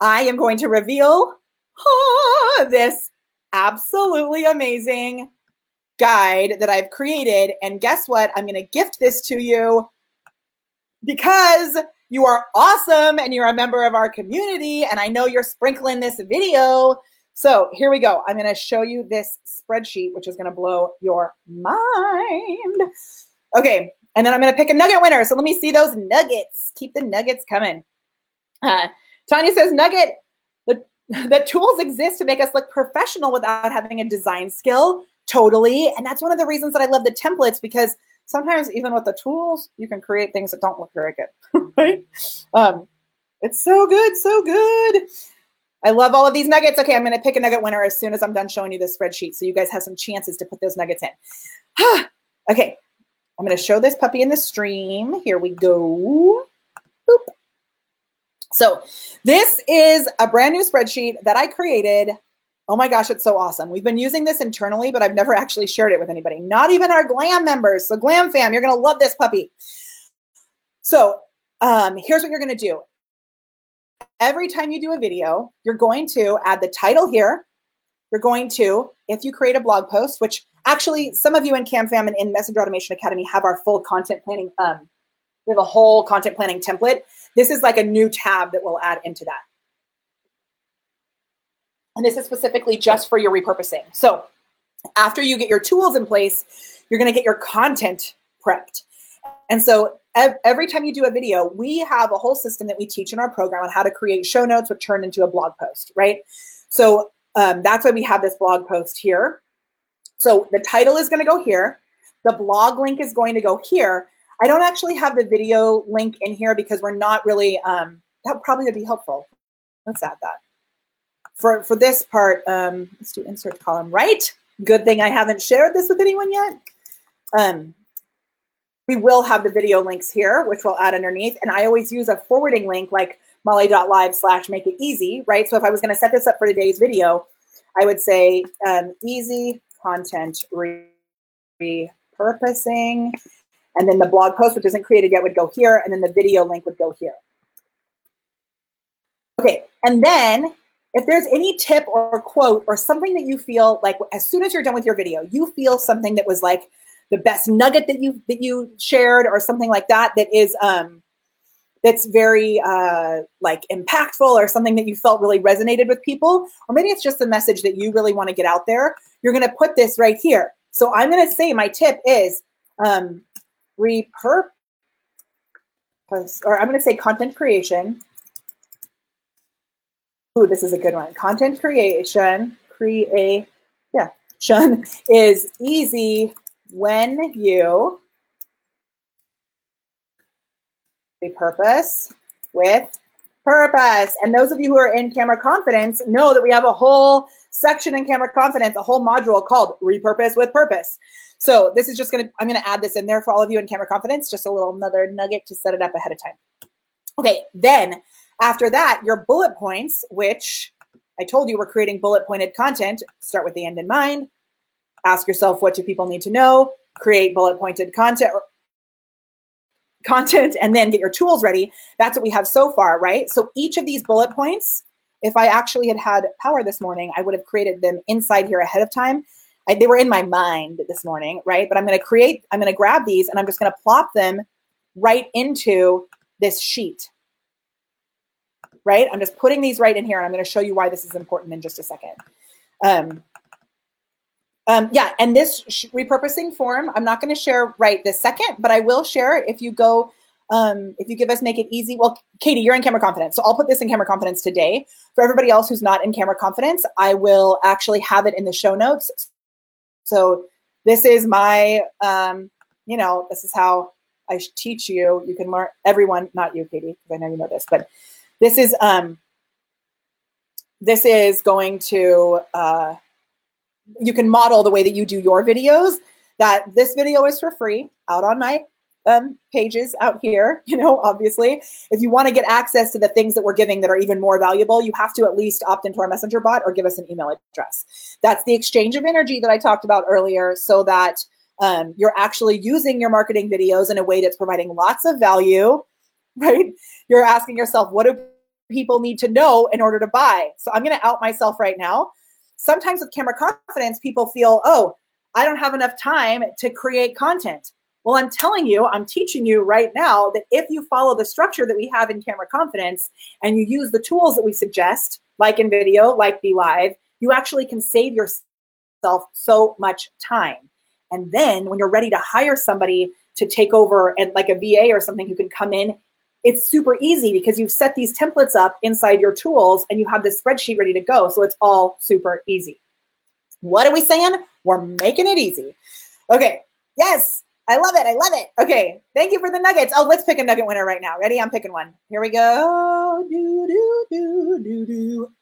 I am going to reveal ah, this absolutely amazing guide that I've created. And guess what? I'm going to gift this to you because you are awesome and you're a member of our community. And I know you're sprinkling this video. So here we go. I'm going to show you this spreadsheet, which is going to blow your mind. Okay, and then I'm going to pick a nugget winner. So let me see those nuggets. Keep the nuggets coming. Uh, Tanya says, Nugget, the, the tools exist to make us look professional without having a design skill. Totally. And that's one of the reasons that I love the templates because sometimes even with the tools, you can create things that don't look very good, right? Um, it's so good, so good. I love all of these nuggets. Okay, I'm going to pick a nugget winner as soon as I'm done showing you the spreadsheet so you guys have some chances to put those nuggets in. okay, I'm going to show this puppy in the stream. Here we go. Boop. So this is a brand new spreadsheet that I created. Oh my gosh, it's so awesome. We've been using this internally, but I've never actually shared it with anybody, not even our GLAM members. So GLAM fam, you're going to love this puppy. So um, here's what you're going to do every time you do a video, you're going to add the title here. You're going to, if you create a blog post, which actually some of you in CamFam and in Messenger Automation Academy have our full content planning. Um, we have a whole content planning template. This is like a new tab that we'll add into that. And this is specifically just for your repurposing. So after you get your tools in place, you're going to get your content prepped. And so every time you do a video, we have a whole system that we teach in our program on how to create show notes, which turn into a blog post, right? So um, that's why we have this blog post here. So the title is going to go here. The blog link is going to go here. I don't actually have the video link in here because we're not really, um, that probably would be helpful. Let's add that. For, for this part, um, let's do insert column, right? Good thing I haven't shared this with anyone yet. Um, we will have the video links here, which we'll add underneath. And I always use a forwarding link like molly.live slash make it easy, right? So if I was going to set this up for today's video, I would say um, easy content repurposing. And then the blog post, which isn't created yet, would go here. And then the video link would go here. Okay. And then if there's any tip or quote or something that you feel like as soon as you're done with your video, you feel something that was like the best nugget that you that you shared or something like that that is um that's very uh, like impactful or something that you felt really resonated with people or maybe it's just a message that you really want to get out there you're going to put this right here. So i'm going to say my tip is um, repurpose or i'm going to say content creation. Ooh, this is a good one. Content creation create yeah Sean is easy when you repurpose with purpose. And those of you who are in camera confidence know that we have a whole section in camera confidence, a whole module called repurpose with purpose. So this is just going to, I'm going to add this in there for all of you in camera confidence, just a little another nugget to set it up ahead of time. Okay, then after that, your bullet points, which I told you we're creating bullet pointed content, start with the end in mind, ask yourself what do people need to know, create bullet pointed content content and then get your tools ready. That's what we have so far, right? So each of these bullet points if I actually had had power this morning, I would have created them inside here ahead of time. I, they were in my mind this morning, right? But I'm going to create, I'm going to grab these and I'm just going to plop them right into this sheet, right? I'm just putting these right in here and I'm going to show you why this is important in just a second. Um, um, yeah, and this repurposing form, I'm not going to share right this second, but I will share if you go, um, if you give us Make It Easy. Well, Katie, you're in Camera Confidence, so I'll put this in Camera Confidence today. For everybody else who's not in Camera Confidence, I will actually have it in the show notes. So this is my, um, you know, this is how I teach you. You can learn everyone, not you, Katie, because I know you know this, but this is um, this is going to. Uh, you can model the way that you do your videos. That this video is for free out on my um, pages out here. You know, obviously, if you want to get access to the things that we're giving that are even more valuable, you have to at least opt into our messenger bot or give us an email address. That's the exchange of energy that I talked about earlier, so that um, you're actually using your marketing videos in a way that's providing lots of value. Right? You're asking yourself, what do people need to know in order to buy? So I'm going to out myself right now sometimes with camera confidence, people feel, oh, I don't have enough time to create content. Well, I'm telling you, I'm teaching you right now that if you follow the structure that we have in camera confidence and you use the tools that we suggest, like InVideo, like Be Live, you actually can save yourself so much time. And then when you're ready to hire somebody to take over and like a VA or something who can come in it's super easy because you've set these templates up inside your tools and you have this spreadsheet ready to go. So it's all super easy. What are we saying? We're making it easy. Okay. Yes. I love it. I love it. Okay. Thank you for the nuggets. Oh, let's pick a nugget winner right now. Ready? I'm picking one. Here we go. Do, do, do, do, do.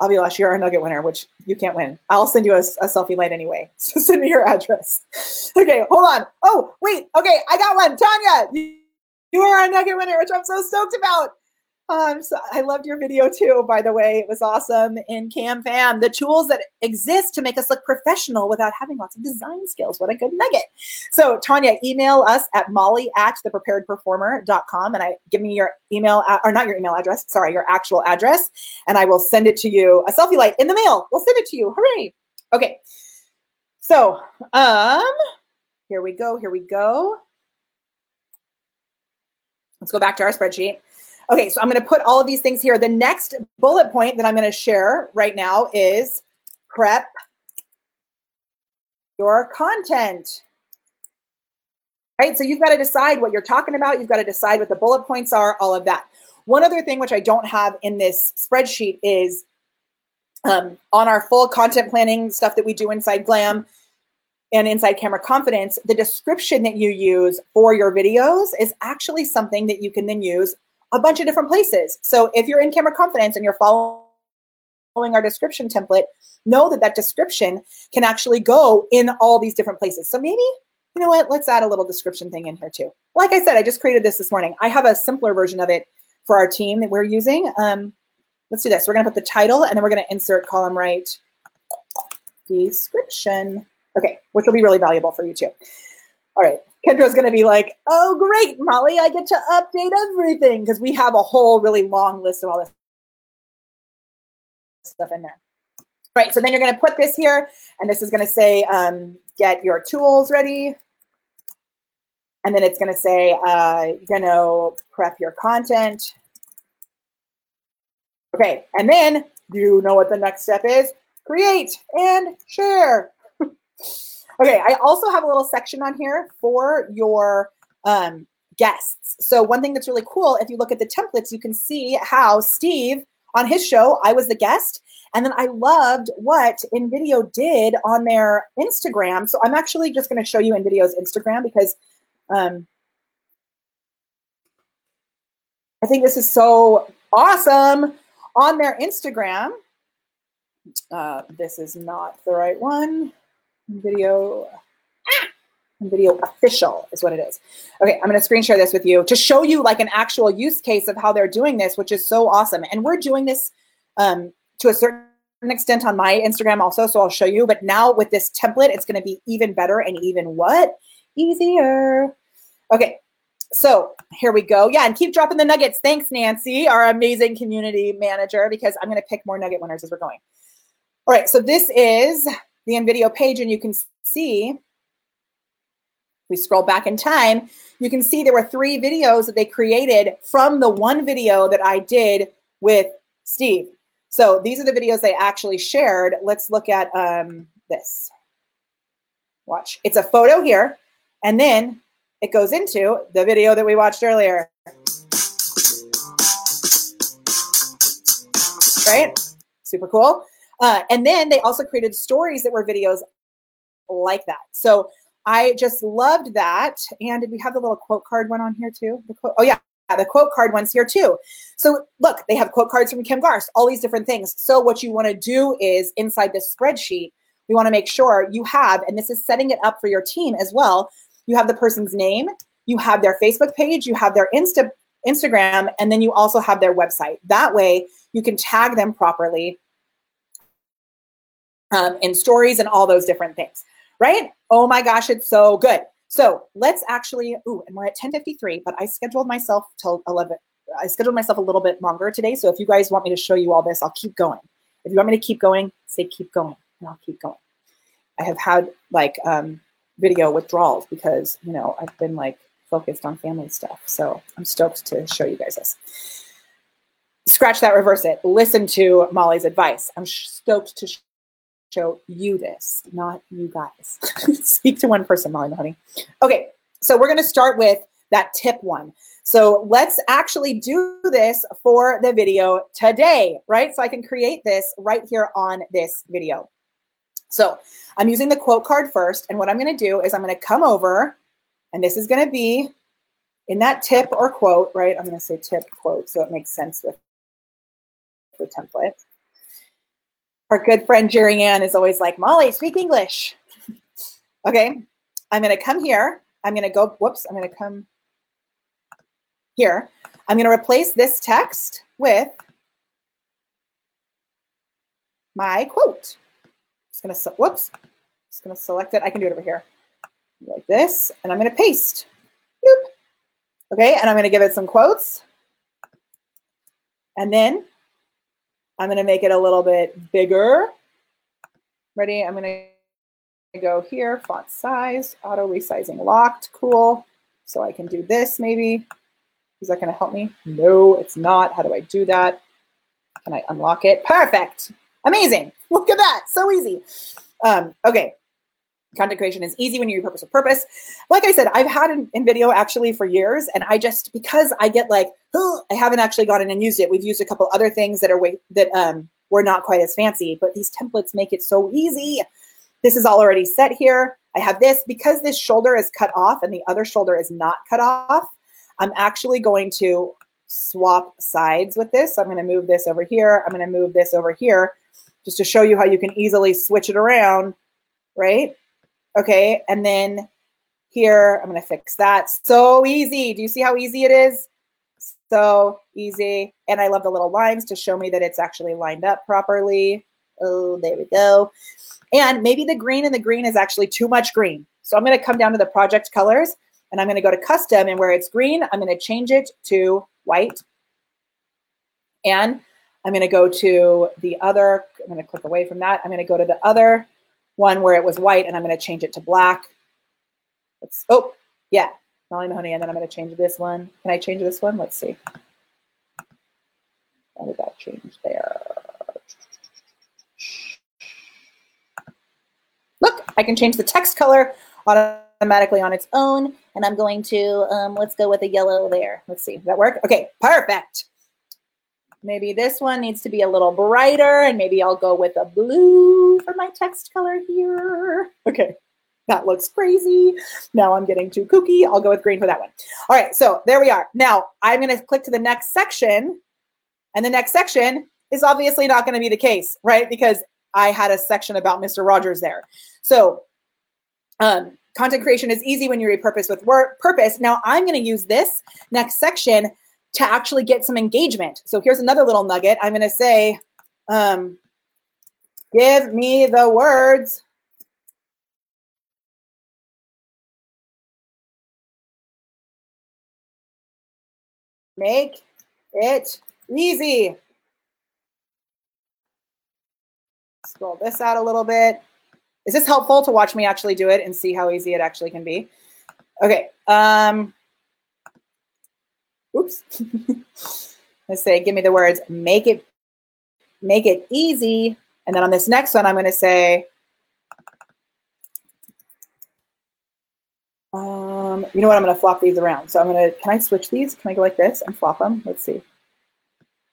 Abhilash, you're our nugget winner, which you can't win. I'll send you a, a selfie light anyway. So send me your address. Okay, hold on. Oh, wait. Okay, I got one. Tanya, you, you are a nugget winner, which I'm so stoked about. Um, so I loved your video too, by the way. It was awesome in CamFam. The tools that exist to make us look professional without having lots of design skills. What a good nugget. So, Tanya, email us at molly at thepreparedperformer.com and I give me your email, or not your email address, sorry, your actual address, and I will send it to you, a selfie light in the mail. We'll send it to you. Hooray. Okay. So, um, here we go. Here we go. Let's go back to our spreadsheet. Okay, so I'm going to put all of these things here. The next bullet point that I'm going to share right now is prep your content. Right, so you've got to decide what you're talking about. You've got to decide what the bullet points are, all of that. One other thing which I don't have in this spreadsheet is um, on our full content planning stuff that we do inside Glam and inside Camera Confidence, the description that you use for your videos is actually something that you can then use a bunch of different places. So if you're in Camera Confidence and you're following our description template, know that that description can actually go in all these different places. So maybe, you know what, let's add a little description thing in here too. Like I said, I just created this this morning. I have a simpler version of it for our team that we're using. Um, let's do this. We're going to put the title and then we're going to insert column right description. Okay, which will be really valuable for you too. All right, Kendra's going to be like, oh, great, Molly, I get to update everything because we have a whole really long list of all this stuff in there. Right, so then you're going to put this here, and this is going to say, um, get your tools ready. And then it's going to say, uh, going to prep your content. Okay, and then you know what the next step is? Create and share. Okay, I also have a little section on here for your um, guests. So one thing that's really cool, if you look at the templates, you can see how Steve on his show, I was the guest. And then I loved what InVideo did on their Instagram. So I'm actually just going to show you InVideo's Instagram because um, I think this is so awesome. On their Instagram, uh, this is not the right one video video official is what it is. Okay, I'm going to screen share this with you to show you like an actual use case of how they're doing this, which is so awesome. And we're doing this um, to a certain extent on my Instagram also, so I'll show you. But now with this template, it's going to be even better and even what? Easier. Okay, so here we go. Yeah, and keep dropping the nuggets. Thanks, Nancy, our amazing community manager, because I'm going to pick more nugget winners as we're going. All right, so this is the InVideo page, and you can see, we scroll back in time, you can see there were three videos that they created from the one video that I did with Steve. So these are the videos they actually shared. Let's look at um, this. Watch. It's a photo here, and then it goes into the video that we watched earlier. Right? Super cool. Uh, and then they also created stories that were videos like that. So I just loved that. And did we have the little quote card one on here too? The quote, oh yeah, the quote card one's here too. So look, they have quote cards from Kim Garst, all these different things. So what you want to do is inside this spreadsheet, we want to make sure you have, and this is setting it up for your team as well. You have the person's name, you have their Facebook page, you have their Insta Instagram, and then you also have their website. That way you can tag them properly um, in stories and all those different things, right? Oh my gosh, it's so good. So let's actually, ooh, and we're at 1053, but I scheduled myself till 11. I scheduled myself a little bit longer today. So if you guys want me to show you all this, I'll keep going. If you want me to keep going, say keep going, and I'll keep going. I have had like um, video withdrawals because, you know, I've been like focused on family stuff. So I'm stoked to show you guys this. Scratch that, reverse it. Listen to Molly's advice. I'm stoked to show you this, not you guys. Speak to one person, Molly honey. Okay, so we're going to start with that tip one. So let's actually do this for the video today, right? So I can create this right here on this video. So I'm using the quote card first. And what I'm going to do is I'm going to come over, and this is going to be in that tip or quote, right? I'm going to say tip quote so it makes sense with the template our good friend Jerry Ann is always like, Molly, speak English. okay, I'm going to come here. I'm going to go, whoops, I'm going to come here. I'm going to replace this text with my quote. Just going to, whoops, just going to select it. I can do it over here like this, and I'm going to paste. Boop. Okay, and I'm going to give it some quotes. And then I'm going to make it a little bit bigger. Ready? I'm going to go here, font size, auto resizing locked. Cool. So I can do this maybe. Is that going to help me? No, it's not. How do I do that? Can I unlock it? Perfect. Amazing. Look at that. So easy. Um, okay. Content creation is easy when you repurpose with purpose. Like I said, I've had an in, video actually for years, and I just because I get like, oh, I haven't actually gone in and used it. We've used a couple other things that are way that um were not quite as fancy, but these templates make it so easy. This is all already set here. I have this because this shoulder is cut off and the other shoulder is not cut off. I'm actually going to swap sides with this. So I'm going to move this over here. I'm going to move this over here just to show you how you can easily switch it around, right? Okay, and then here, I'm gonna fix that. So easy. Do you see how easy it is? So easy. And I love the little lines to show me that it's actually lined up properly. Oh, there we go. And maybe the green and the green is actually too much green. So I'm gonna come down to the project colors and I'm gonna go to custom and where it's green, I'm gonna change it to white. And I'm gonna go to the other, I'm gonna click away from that. I'm gonna go to the other one where it was white and I'm going to change it to black. Let's, oh, yeah, Molly Mahoney. And then I'm going to change this one. Can I change this one? Let's see. How did that change there? Look, I can change the text color automatically on its own. And I'm going to, um, let's go with a yellow there. Let's see, does that work? Okay, perfect. Maybe this one needs to be a little brighter and maybe I'll go with a blue for my text color here. Okay, that looks crazy. Now I'm getting too kooky. I'll go with green for that one. All right, so there we are. Now I'm gonna click to the next section and the next section is obviously not gonna be the case, right? Because I had a section about Mr. Rogers there. So um, content creation is easy when you repurpose with work purpose. Now I'm going to use this next section to actually get some engagement. So here's another little nugget. I'm going to say, um, give me the words. make it easy. Scroll this out a little bit. Is this helpful to watch me actually do it and see how easy it actually can be? Okay. Um, oops. Let's say, give me the words, make it, make it easy. And then on this next one, I'm going to say, um, you know what? I'm going to flop these around. So I'm going to, can I switch these? Can I go like this and flop them? Let's see.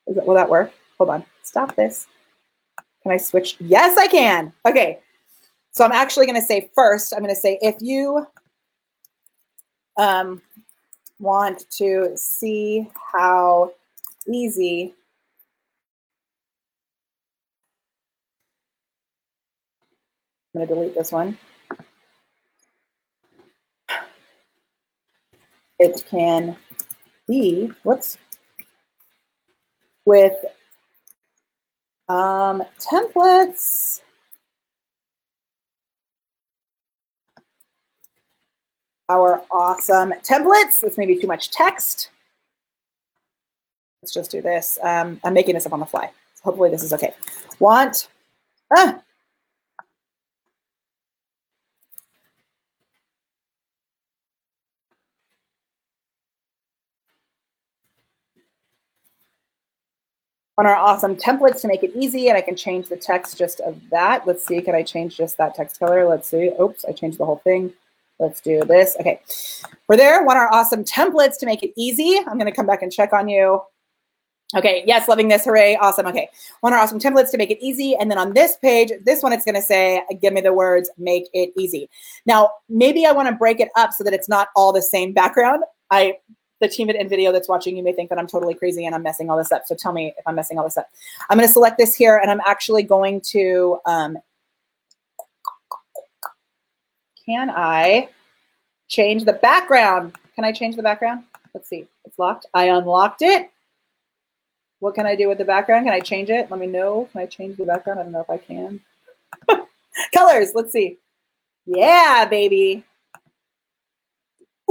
That, will that work? Hold on. Stop this. Can I switch? Yes, I can. Okay. So I'm actually going to say first, I'm going to say if you um, want to see how easy I'm going to delete this one. It can be, whoops, with um, templates. Our awesome templates. This may be too much text. Let's just do this. Um, I'm making this up on the fly. So hopefully this is okay. Want, ah, on our awesome templates to make it easy. And I can change the text just of that. Let's see, can I change just that text color? Let's see. Oops, I changed the whole thing. Let's do this. Okay, we're there. Want our awesome templates to make it easy. I'm going to come back and check on you. Okay, yes, loving this. Hooray. Awesome. Okay, want our awesome templates to make it easy. And then on this page, this one, it's going to say, give me the words, make it easy. Now, maybe I want to break it up so that it's not all the same background. I the team at InVideo that's watching, you may think that I'm totally crazy and I'm messing all this up. So tell me if I'm messing all this up. I'm going to select this here and I'm actually going to, um, can I change the background? Can I change the background? Let's see. It's locked. I unlocked it. What can I do with the background? Can I change it? Let me know. Can I change the background? I don't know if I can. Colors. Let's see. Yeah, baby.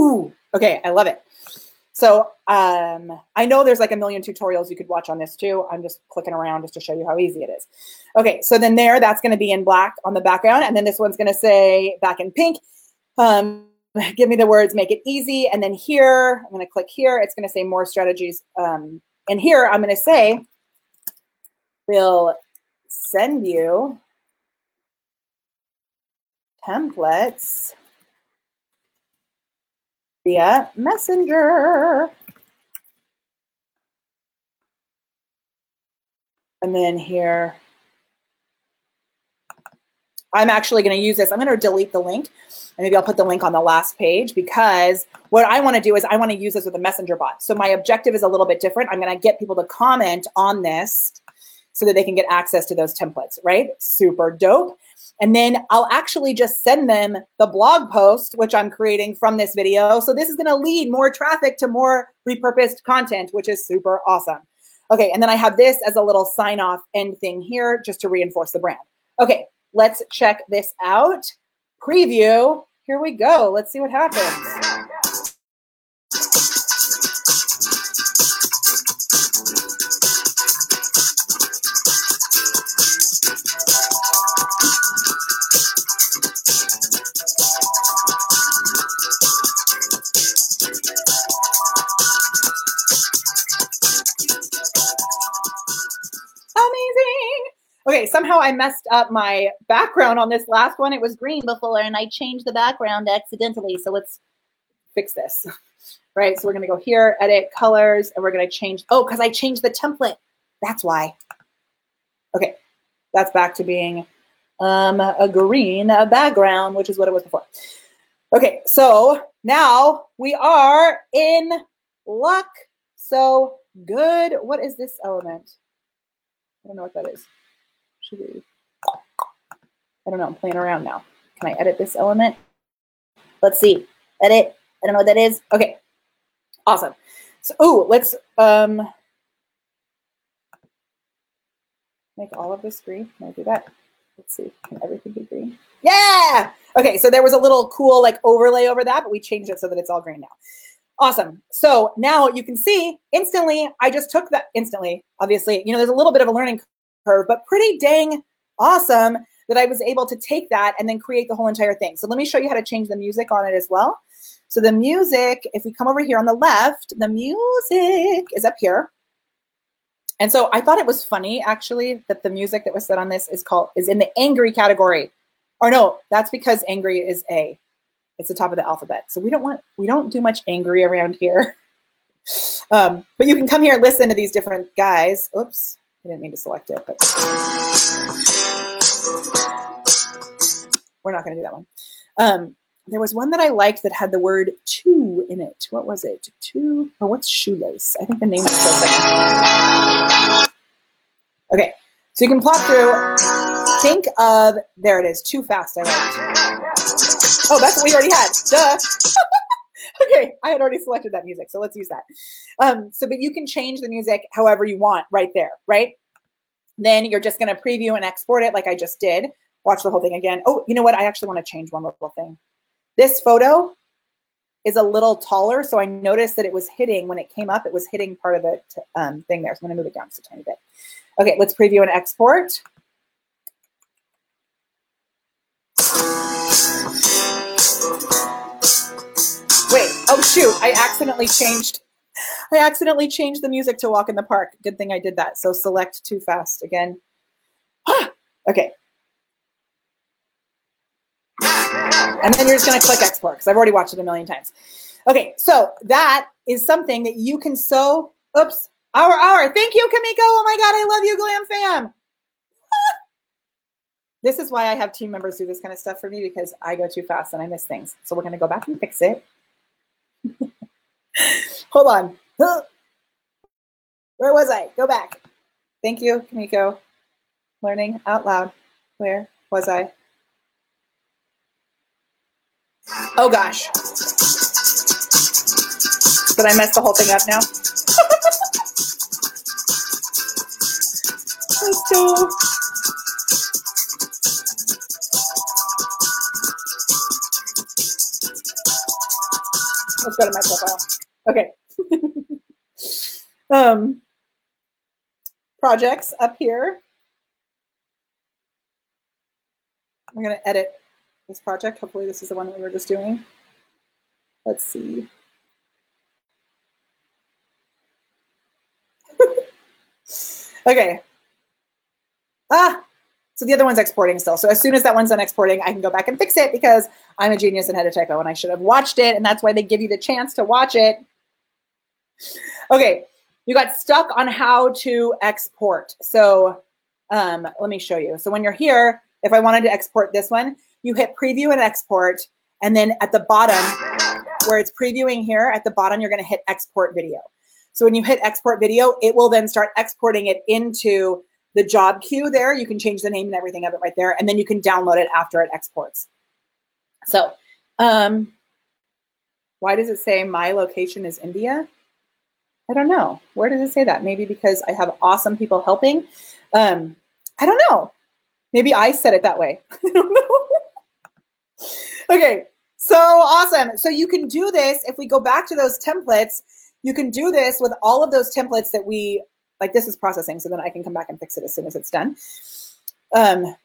Ooh. Okay. I love it. So um, I know there's like a million tutorials you could watch on this too. I'm just clicking around just to show you how easy it is. Okay, so then there, that's to be in black on the background. And then this one's to say back in pink. Um, give me the words, make it easy. And then here, I'm to click here. It's to say more strategies. Um, and here, I'm to say, we'll send you templates via Messenger. And then here, I'm actually going to use this. I'm going to delete the link and maybe I'll put the link on the last page because what I want to do is I want to use this with a messenger bot. So my objective is a little bit different. I'm going to get people to comment on this so that they can get access to those templates, right? Super dope. And then I'll actually just send them the blog post, which I'm creating from this video. So this is going to lead more traffic to more repurposed content, which is super awesome. Okay, and then I have this as a little sign off end thing here just to reinforce the brand. Okay, let's check this out. Preview. Here we go. Let's see what happens. Somehow I messed up my background on this last one. It was green before and I changed the background accidentally. So let's fix this. Right, so we're gonna go here, edit colors, and we're gonna change, oh, because I changed the template. That's why. Okay, that's back to being um, a green background, which is what it was before. Okay, so now we are in luck. So good. What is this element? I don't know what that is. Should we? I don't know. I'm playing around now. Can I edit this element? Let's see. Edit. I don't know what that is. Okay. Awesome. So, ooh, let's um make all of this green. Can I do that? Let's see. Can everything be green? Yeah. Okay. So there was a little cool like overlay over that, but we changed it so that it's all green now. Awesome. So now you can see instantly, I just took that instantly, obviously, you know, there's a little bit of a learning curve, but pretty dang awesome that I was able to take that and then create the whole entire thing. So let me show you how to change the music on it as well. So the music, if we come over here on the left, the music is up here. And so I thought it was funny actually that the music that was set on this is called is in the angry category. Or no, that's because angry is A. It's the top of the alphabet. So we don't want we don't do much angry around here. Um, but you can come here and listen to these different guys. Oops, I didn't mean to select it, but we're not going to do that one. Um, there was one that I liked that had the word two in it. What was it? Two or what's shoelace? I think the name is Okay, so you can plot through. Think of there it is. Too fast. I liked. Oh, that's what we already had. Duh. okay, I had already selected that music, so let's use that. Um, so, but you can change the music however you want right there, right? Then you're just going to preview and export it like I just did. Watch the whole thing again. Oh, you know what? I actually want to change one little thing. This photo is a little taller, so I noticed that it was hitting, when it came up, it was hitting part of the um, thing there. So I'm going to move it down just a tiny bit. Okay, let's preview and export. Oh shoot, I accidentally changed I accidentally changed the music to Walk in the Park. Good thing I did that. So select too fast again. okay. And then you're just going to click export because I've already watched it a million times. Okay, so that is something that you can so, oops, our, our. Thank you, Kamiko. Oh my God, I love you, Glam Fam. this is why I have team members do this kind of stuff for me because I go too fast and I miss things. So we're going to go back and fix it. Hold on. Where was I? Go back. Thank you, Kamiko. Learning out loud. Where was I? Oh gosh. Did I mess the whole thing up now? Let's go. Let's to my. Okay. um, projects up here. I'm going to edit this project. Hopefully this is the one we were just doing. Let's see. okay. Ah, so the other one's exporting still. So as soon as that one's done exporting, I can go back and fix it because I'm a genius and had a typo and I should have watched it. And that's why they give you the chance to watch it. Okay, you got stuck on how to export. So um, let me show you. So when you're here, if I wanted to export this one, you hit preview and export. And then at the bottom, where it's previewing here, at the bottom, you're going to hit export video. So when you hit export video, it will then start exporting it into the job queue there. You can change the name and everything of it right there. And then you can download it after it exports. So um, why does it say my location is India? I don't know. Where does it say that? Maybe because I have awesome people helping. Um, I don't know. Maybe I said it that way. Okay, so awesome. So you can do this if we go back to those templates. You can do this with all of those templates that we like this is processing, so then I can come back and fix it as soon as it's done. Um,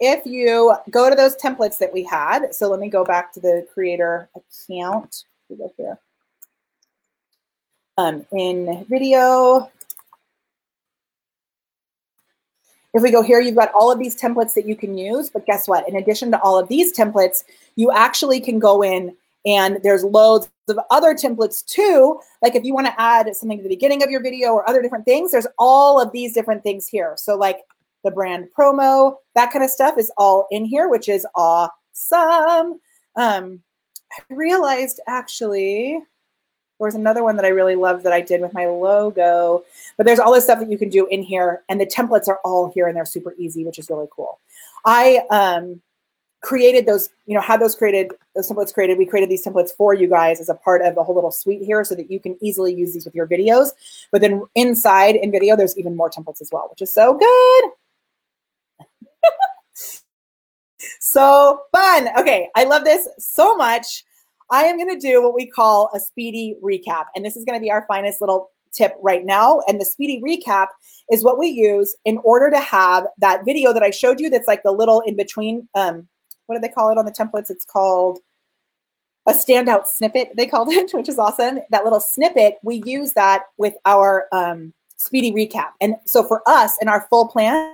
if you go to those templates that we had, so let me go back to the creator account. We go here. Um, InVideo, if we go here, you've got all of these templates that you can use, but guess what? In addition to all of these templates, you actually can go in and there's loads of other templates too. Like if you want to add something to the beginning of your video or other different things, there's all of these different things here. So like the brand promo, that kind of stuff is all in here, which is awesome. Um, I realized actually there's another one that I really love that I did with my logo, but there's all this stuff that you can do in here and the templates are all here and they're super easy, which is really cool. I um, created those, you know, had those created, those templates created. We created these templates for you guys as a part of the whole little suite here so that you can easily use these with your videos. But then inside InVideo, there's even more templates as well, which is so good. so fun. Okay, I love this so much. I am going to do what we call a speedy recap. And this is going to be our finest little tip right now. And the speedy recap is what we use in order to have that video that I showed you that's like the little in between. Um, what do they call it on the templates? It's called a standout snippet, they called it, which is awesome. That little snippet, we use that with our um, speedy recap. And so for us in our full plan,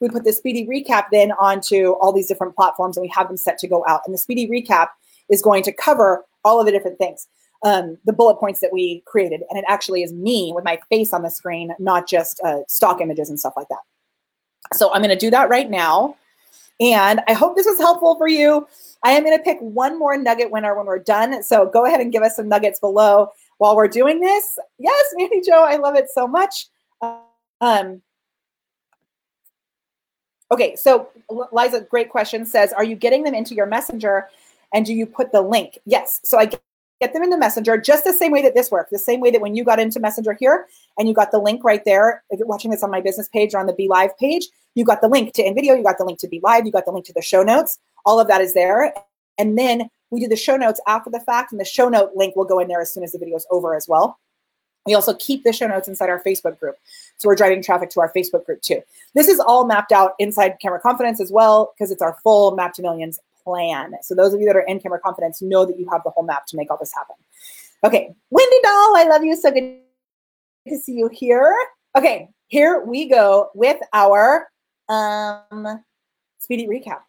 we put the speedy recap then onto all these different platforms and we have them set to go out. And the speedy recap is going to cover all of the different things, um, the bullet points that we created. And it actually is me with my face on the screen, not just uh, stock images and stuff like that. So I'm going to do that right now. And I hope this was helpful for you. I am going to pick one more nugget winner when we're done. So go ahead and give us some nuggets below while we're doing this. Yes, Mandy Joe, I love it so much. Um, okay, so Liza, great question, says, are you getting them into your messenger and do you put the link? Yes. So I get them into Messenger just the same way that this worked, the same way that when you got into Messenger here and you got the link right there, if you're watching this on my business page or on the Be Live page, you got the link to InVideo, you got the link to Be Live, you got the link to the show notes. All of that is there. And then we do the show notes after the fact, and the show note link will go in there as soon as the video is over as well. We also keep the show notes inside our Facebook group. So we're driving traffic to our Facebook group too. This is all mapped out inside Camera Confidence as well, because it's our full Map to Millions plan. So those of you that are in Camera Confidence know that you have the whole map to make all this happen. Okay, Wendy Doll, I love you. So good to see you here. Okay, here we go with our um, speedy recap.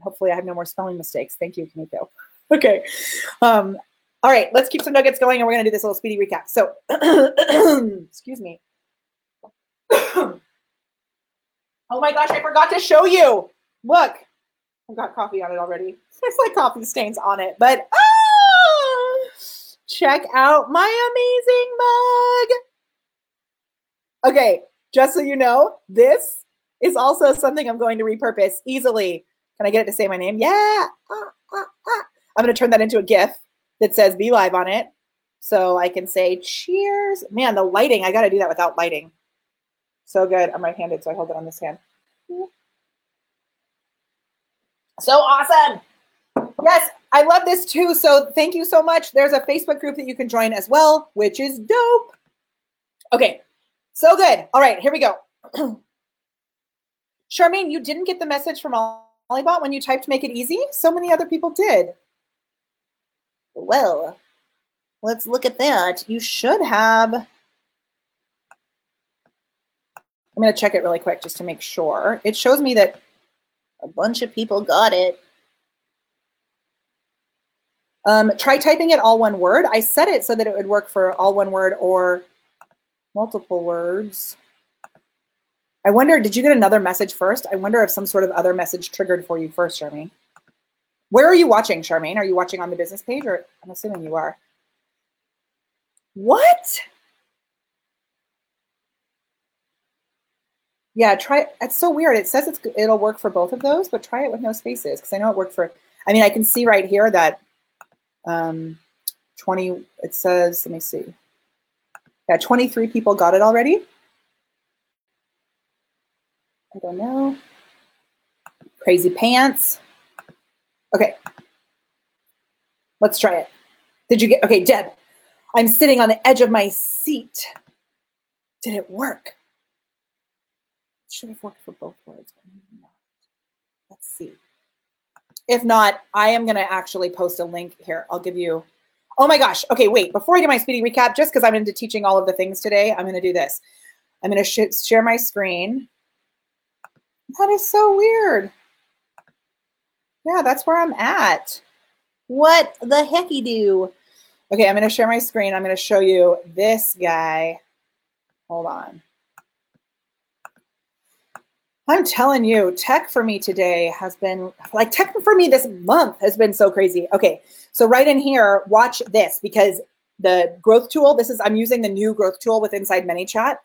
Hopefully I have no more spelling mistakes. Thank you, Kamiko. Okay. Um, all right, let's keep some nuggets going and we're going to do this little speedy recap. So, excuse me. oh my gosh, I forgot to show you. Look, I've got coffee on it already. There's like coffee stains on it, but ah, check out my amazing mug. Okay, just so you know, this is also something I'm going to repurpose easily. Can I get it to say my name? Yeah. Ah, ah, ah. I'm going to turn that into a GIF that says Be Live on it. So I can say cheers. Man, the lighting, I got to do that without lighting. So good. I'm right handed, so I hold it on this hand. So awesome. Yes, I love this too. So thank you so much. There's a Facebook group that you can join as well, which is dope. Okay, so good. All right, here we go. Charmaine, you didn't get the message from Olibot when you typed make it easy? So many other people did. Well, let's look at that. You should have. I'm going to check it really quick just to make sure. It shows me that a bunch of people got it. Um, try typing it all one word. I set it so that it would work for all one word or multiple words. I wonder, did you get another message first? I wonder if some sort of other message triggered for you first, Charmaine. Where are you watching, Charmaine? Are you watching on the business page or I'm assuming you are? What? Yeah, try it's so weird. It says it's it'll work for both of those, but try it with no spaces because I know it worked for I mean I can see right here that um 20 it says let me see. Yeah, 23 people got it already. I don't know. Crazy pants. Okay. Let's try it. Did you get okay, Deb? I'm sitting on the edge of my seat. Did it work? It should have worked for both words. Let's see. If not, I am going to actually post a link here. I'll give you. Oh my gosh. Okay, wait. Before I do my speedy recap, just because I'm into teaching all of the things today, I'm going to do this. I'm going to sh share my screen. That is so weird. Yeah, that's where I'm at. What the hecky do? Okay, I'm going to share my screen. I'm going to show you this guy. Hold on. I'm telling you, tech for me today has been like tech for me this month has been so crazy. Okay, so right in here, watch this because the growth tool, this is, I'm using the new growth tool with inside ManyChat.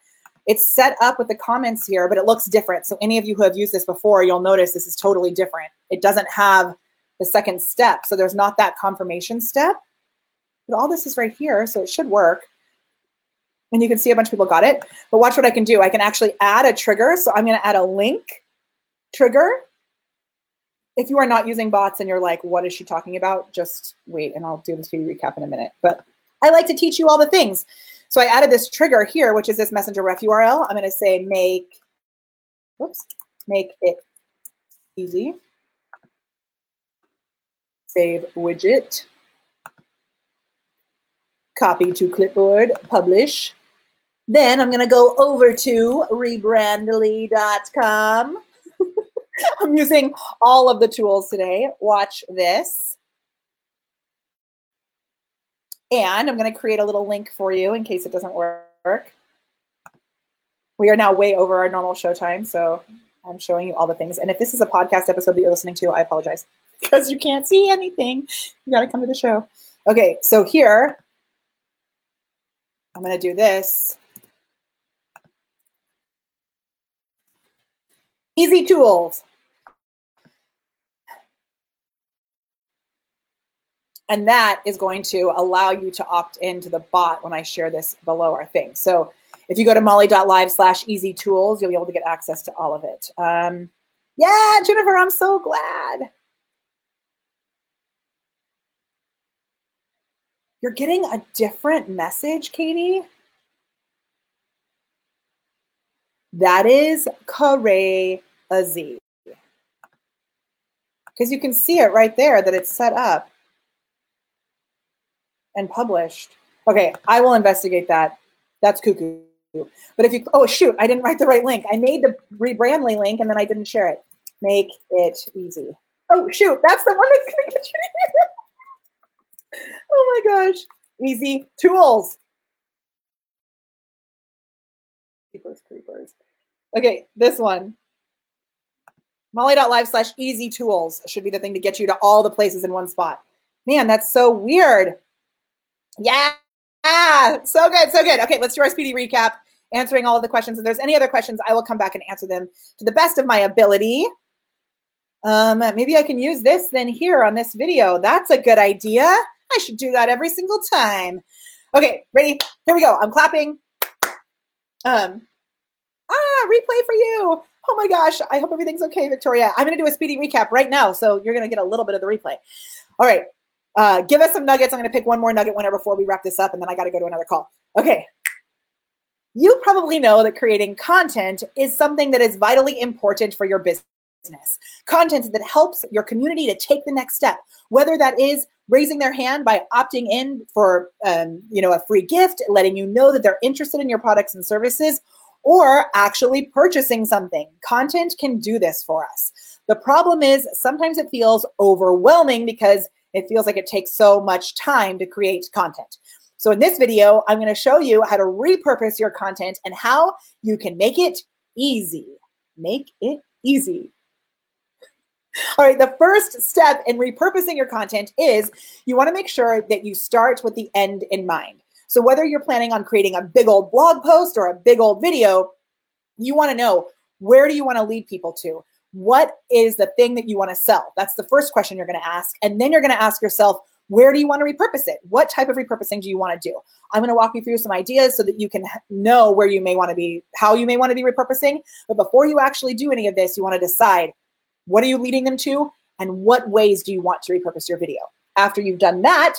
It's set up with the comments here, but it looks different. So any of you who have used this before, you'll notice this is totally different. It doesn't have the second step. So there's not that confirmation step. But all this is right here, so it should work and you can see a bunch of people got it. But watch what I can do. I can actually add a trigger. So I'm going to add a link trigger. if you are not using bots and you're like, what is she talking about? Just wait and I'll do the speedy recap in a minute. But I like to teach you all the things. So I added this trigger here, which is this messenger ref URL. I'm going to say make, whoops, make it easy. Save widget. Copy to clipboard, publish. Then I'm going to go over to rebrandly.com. I'm using all of the tools today. Watch this. And I'm going to create a little link for you in case it doesn't work. We are now way over our normal show time, so I'm showing you all the things. And if this is a podcast episode that you're listening to, I apologize because you can't see anything. You got to come to the show. Okay, so here, I'm going to do this. Easy tools. And that is going to allow you to opt into the bot when I share this below our thing. So if you go to molly.live slash easy tools, you'll be able to get access to all of it. Um, yeah, Jennifer, I'm so glad. You're getting a different message, Katie. That is crazy. Because you can see it right there that it's set up and published. Okay, I will investigate that. That's cuckoo. But if you, oh shoot, I didn't write the right link. I made the rebrandly link and then I didn't share it. Make it easy. Oh shoot, that's the one that's gonna get you. oh my gosh, easy tools. Creepers, creepers. Okay, this one. Molly.live slash easy tools should be the thing to get you to all the places in one spot. Man, that's so weird. Yeah. So good. So good. Okay, let's do our speedy recap, answering all of the questions. If there's any other questions, I will come back and answer them to the best of my ability. Um, maybe I can use this then here on this video. That's a good idea. I should do that every single time. Okay, ready? Here we go. I'm clapping. Um, ah, replay for you. Oh my gosh. I hope everything's okay, Victoria. I'm going to do a speedy recap right now. So you're going to get a little bit of the replay. All right. Uh, give us some nuggets. I'm going to pick one more nugget winner before we wrap this up, and then I got to go to another call. Okay. You probably know that creating content is something that is vitally important for your business. Content that helps your community to take the next step, whether that is raising their hand by opting in for um, you know a free gift, letting you know that they're interested in your products and services, or actually purchasing something. Content can do this for us. The problem is sometimes it feels overwhelming because it feels like it takes so much time to create content. So in this video, I'm going to show you how to repurpose your content and how you can make it easy. Make it easy. All right, the first step in repurposing your content is you want to make sure that you start with the end in mind. So whether you're planning on creating a big old blog post or a big old video, you want to know where do you want to lead people to? What is the thing that you want to sell? That's the first question you're going to ask. And then you're going to ask yourself, where do you want to repurpose it? What type of repurposing do you want to do? I'm going to walk you through some ideas so that you can know where you may want to be, how you may want to be repurposing. But before you actually do any of this, you want to decide what are you leading them to and what ways do you want to repurpose your video. After you've done that,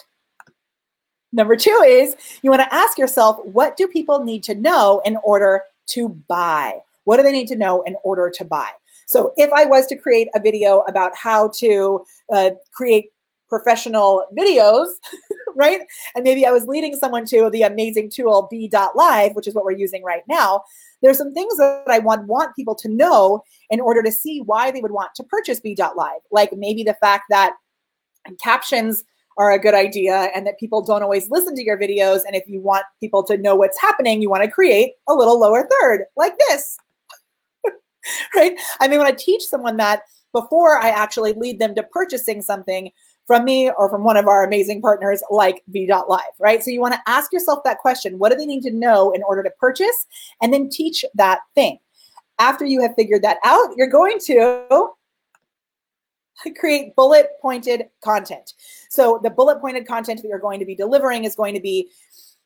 number two is you want to ask yourself, what do people need to know in order to buy? What do they need to know in order to buy? So if I was to create a video about how to uh, create professional videos, right? And maybe I was leading someone to the amazing tool BeLive, which is what we're using right now. There's some things that I want, want people to know in order to see why they would want to purchase BeLive. Like maybe the fact that captions are a good idea and that people don't always listen to your videos. And if you want people to know what's happening, you want to create a little lower third like this. right? I mean, when I teach someone that before I actually lead them to purchasing something from me or from one of our amazing partners like BeLive, right? So you want to ask yourself that question what do they need to know in order to purchase? And then teach that thing. After you have figured that out, you're going to create bullet pointed content. So the bullet pointed content that you're going to be delivering is going to be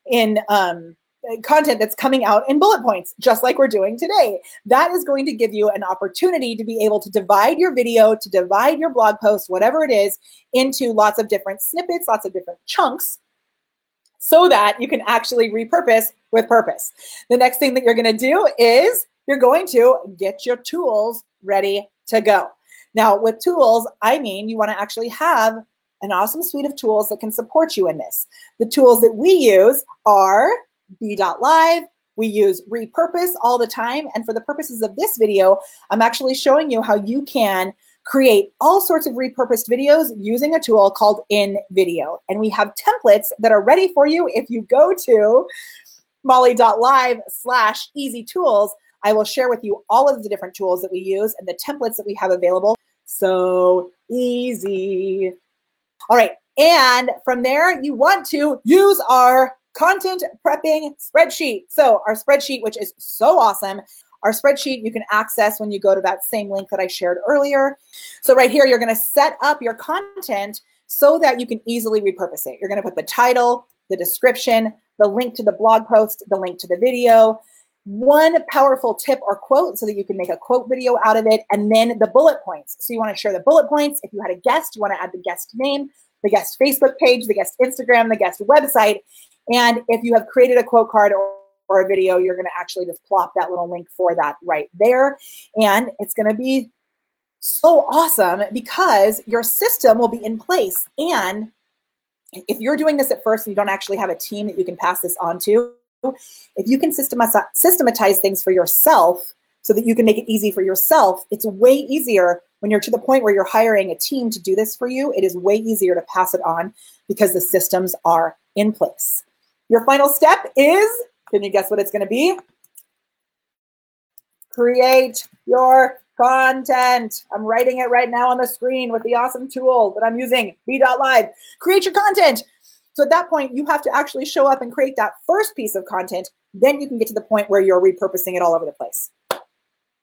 in um, content that's coming out in bullet points, just like we're doing today. That is going to give you an opportunity to be able to divide your video, to divide your blog post, whatever it is, into lots of different snippets, lots of different chunks, so that you can actually repurpose with purpose. The next thing that you're going to do is you're going to get your tools ready to go. Now, with tools, I mean you want to actually have an awesome suite of tools that can support you in this. The tools that we use are BeLive. We use repurpose all the time. And for the purposes of this video, I'm actually showing you how you can create all sorts of repurposed videos using a tool called InVideo. And we have templates that are ready for you if you go to molly.live slash easy tools. I will share with you all of the different tools that we use and the templates that we have available. So easy. All right. And from there, you want to use our content prepping spreadsheet. So, our spreadsheet, which is so awesome, our spreadsheet you can access when you go to that same link that I shared earlier. So, right here, you're going to set up your content so that you can easily repurpose it. You're going to put the title, the description, the link to the blog post, the link to the video, one powerful tip or quote so that you can make a quote video out of it, and then the bullet points. So you want to share the bullet points. If you had a guest, you want to add the guest name, the guest Facebook page, the guest Instagram, the guest website. And if you have created a quote card or, or a video, you're going to actually just plop that little link for that right there. And it's going to be so awesome because your system will be in place. And if you're doing this at first and you don't actually have a team that you can pass this on to, if you can systematize, systematize things for yourself so that you can make it easy for yourself, it's way easier when you're to the point where you're hiring a team to do this for you. It is way easier to pass it on because the systems are in place. Your final step is can you guess what it's going to be? Create your content. I'm writing it right now on the screen with the awesome tool that I'm using, BeLive. Create your content. So at that point, you have to actually show up and create that first piece of content. Then you can get to the point where you're repurposing it all over the place.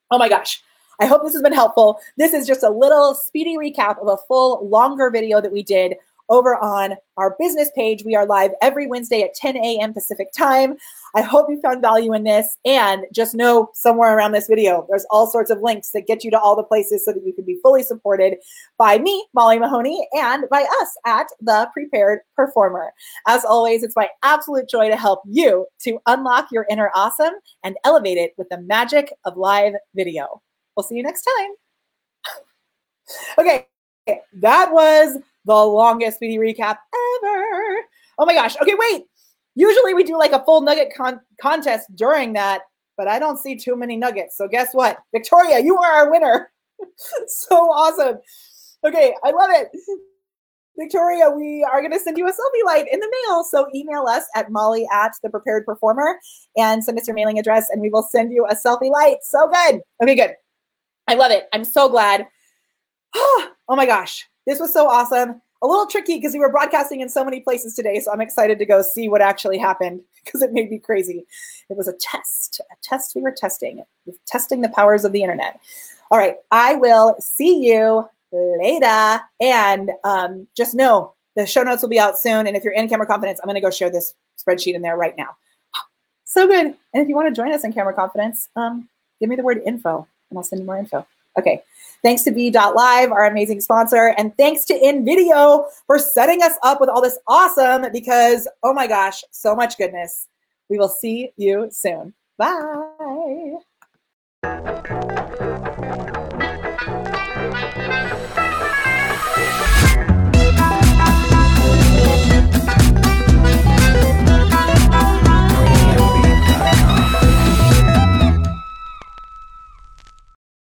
Oh my gosh. I hope this has been helpful. This is just a little speedy recap of a full longer video that we did over on our business page. We are live every Wednesday at 10 a.m. Pacific time. I hope you found value in this and just know somewhere around this video, there's all sorts of links that get you to all the places so that you can be fully supported by me, Molly Mahoney, and by us at The Prepared Performer. As always, it's my absolute joy to help you to unlock your inner awesome and elevate it with the magic of live video. We'll see you next time. okay, Eh, that was the longest speedy recap ever. Oh my gosh. Okay, wait. Usually we do like a full nugget con- contest during that, but I don't see too many nuggets. So guess what? Victoria, you are our winner. so awesome. Okay, I love it. Victoria, we are going to send you a selfie light in the mail. So email us at molly at the prepared performer and send us your mailing address and we will send you a selfie light. So good. Okay, good. I love it. I'm so glad. oh my gosh. This was so awesome. A little tricky because we were broadcasting in so many places today. So I'm excited to go see what actually happened because it made me crazy. It was a test, a test we were testing, testing the powers of the internet. All right. I will see you later. And um, just know the show notes will be out soon. And if you're in Camera Confidence, I'm going to go share this spreadsheet in there right now. So good. And if you want to join us in Camera Confidence, um, give me the word info and I'll send you more info. Okay. Thanks to BeLive, our amazing sponsor. And thanks to InVideo for setting us up with all this awesome because, oh my gosh, so much goodness. We will see you soon. Bye.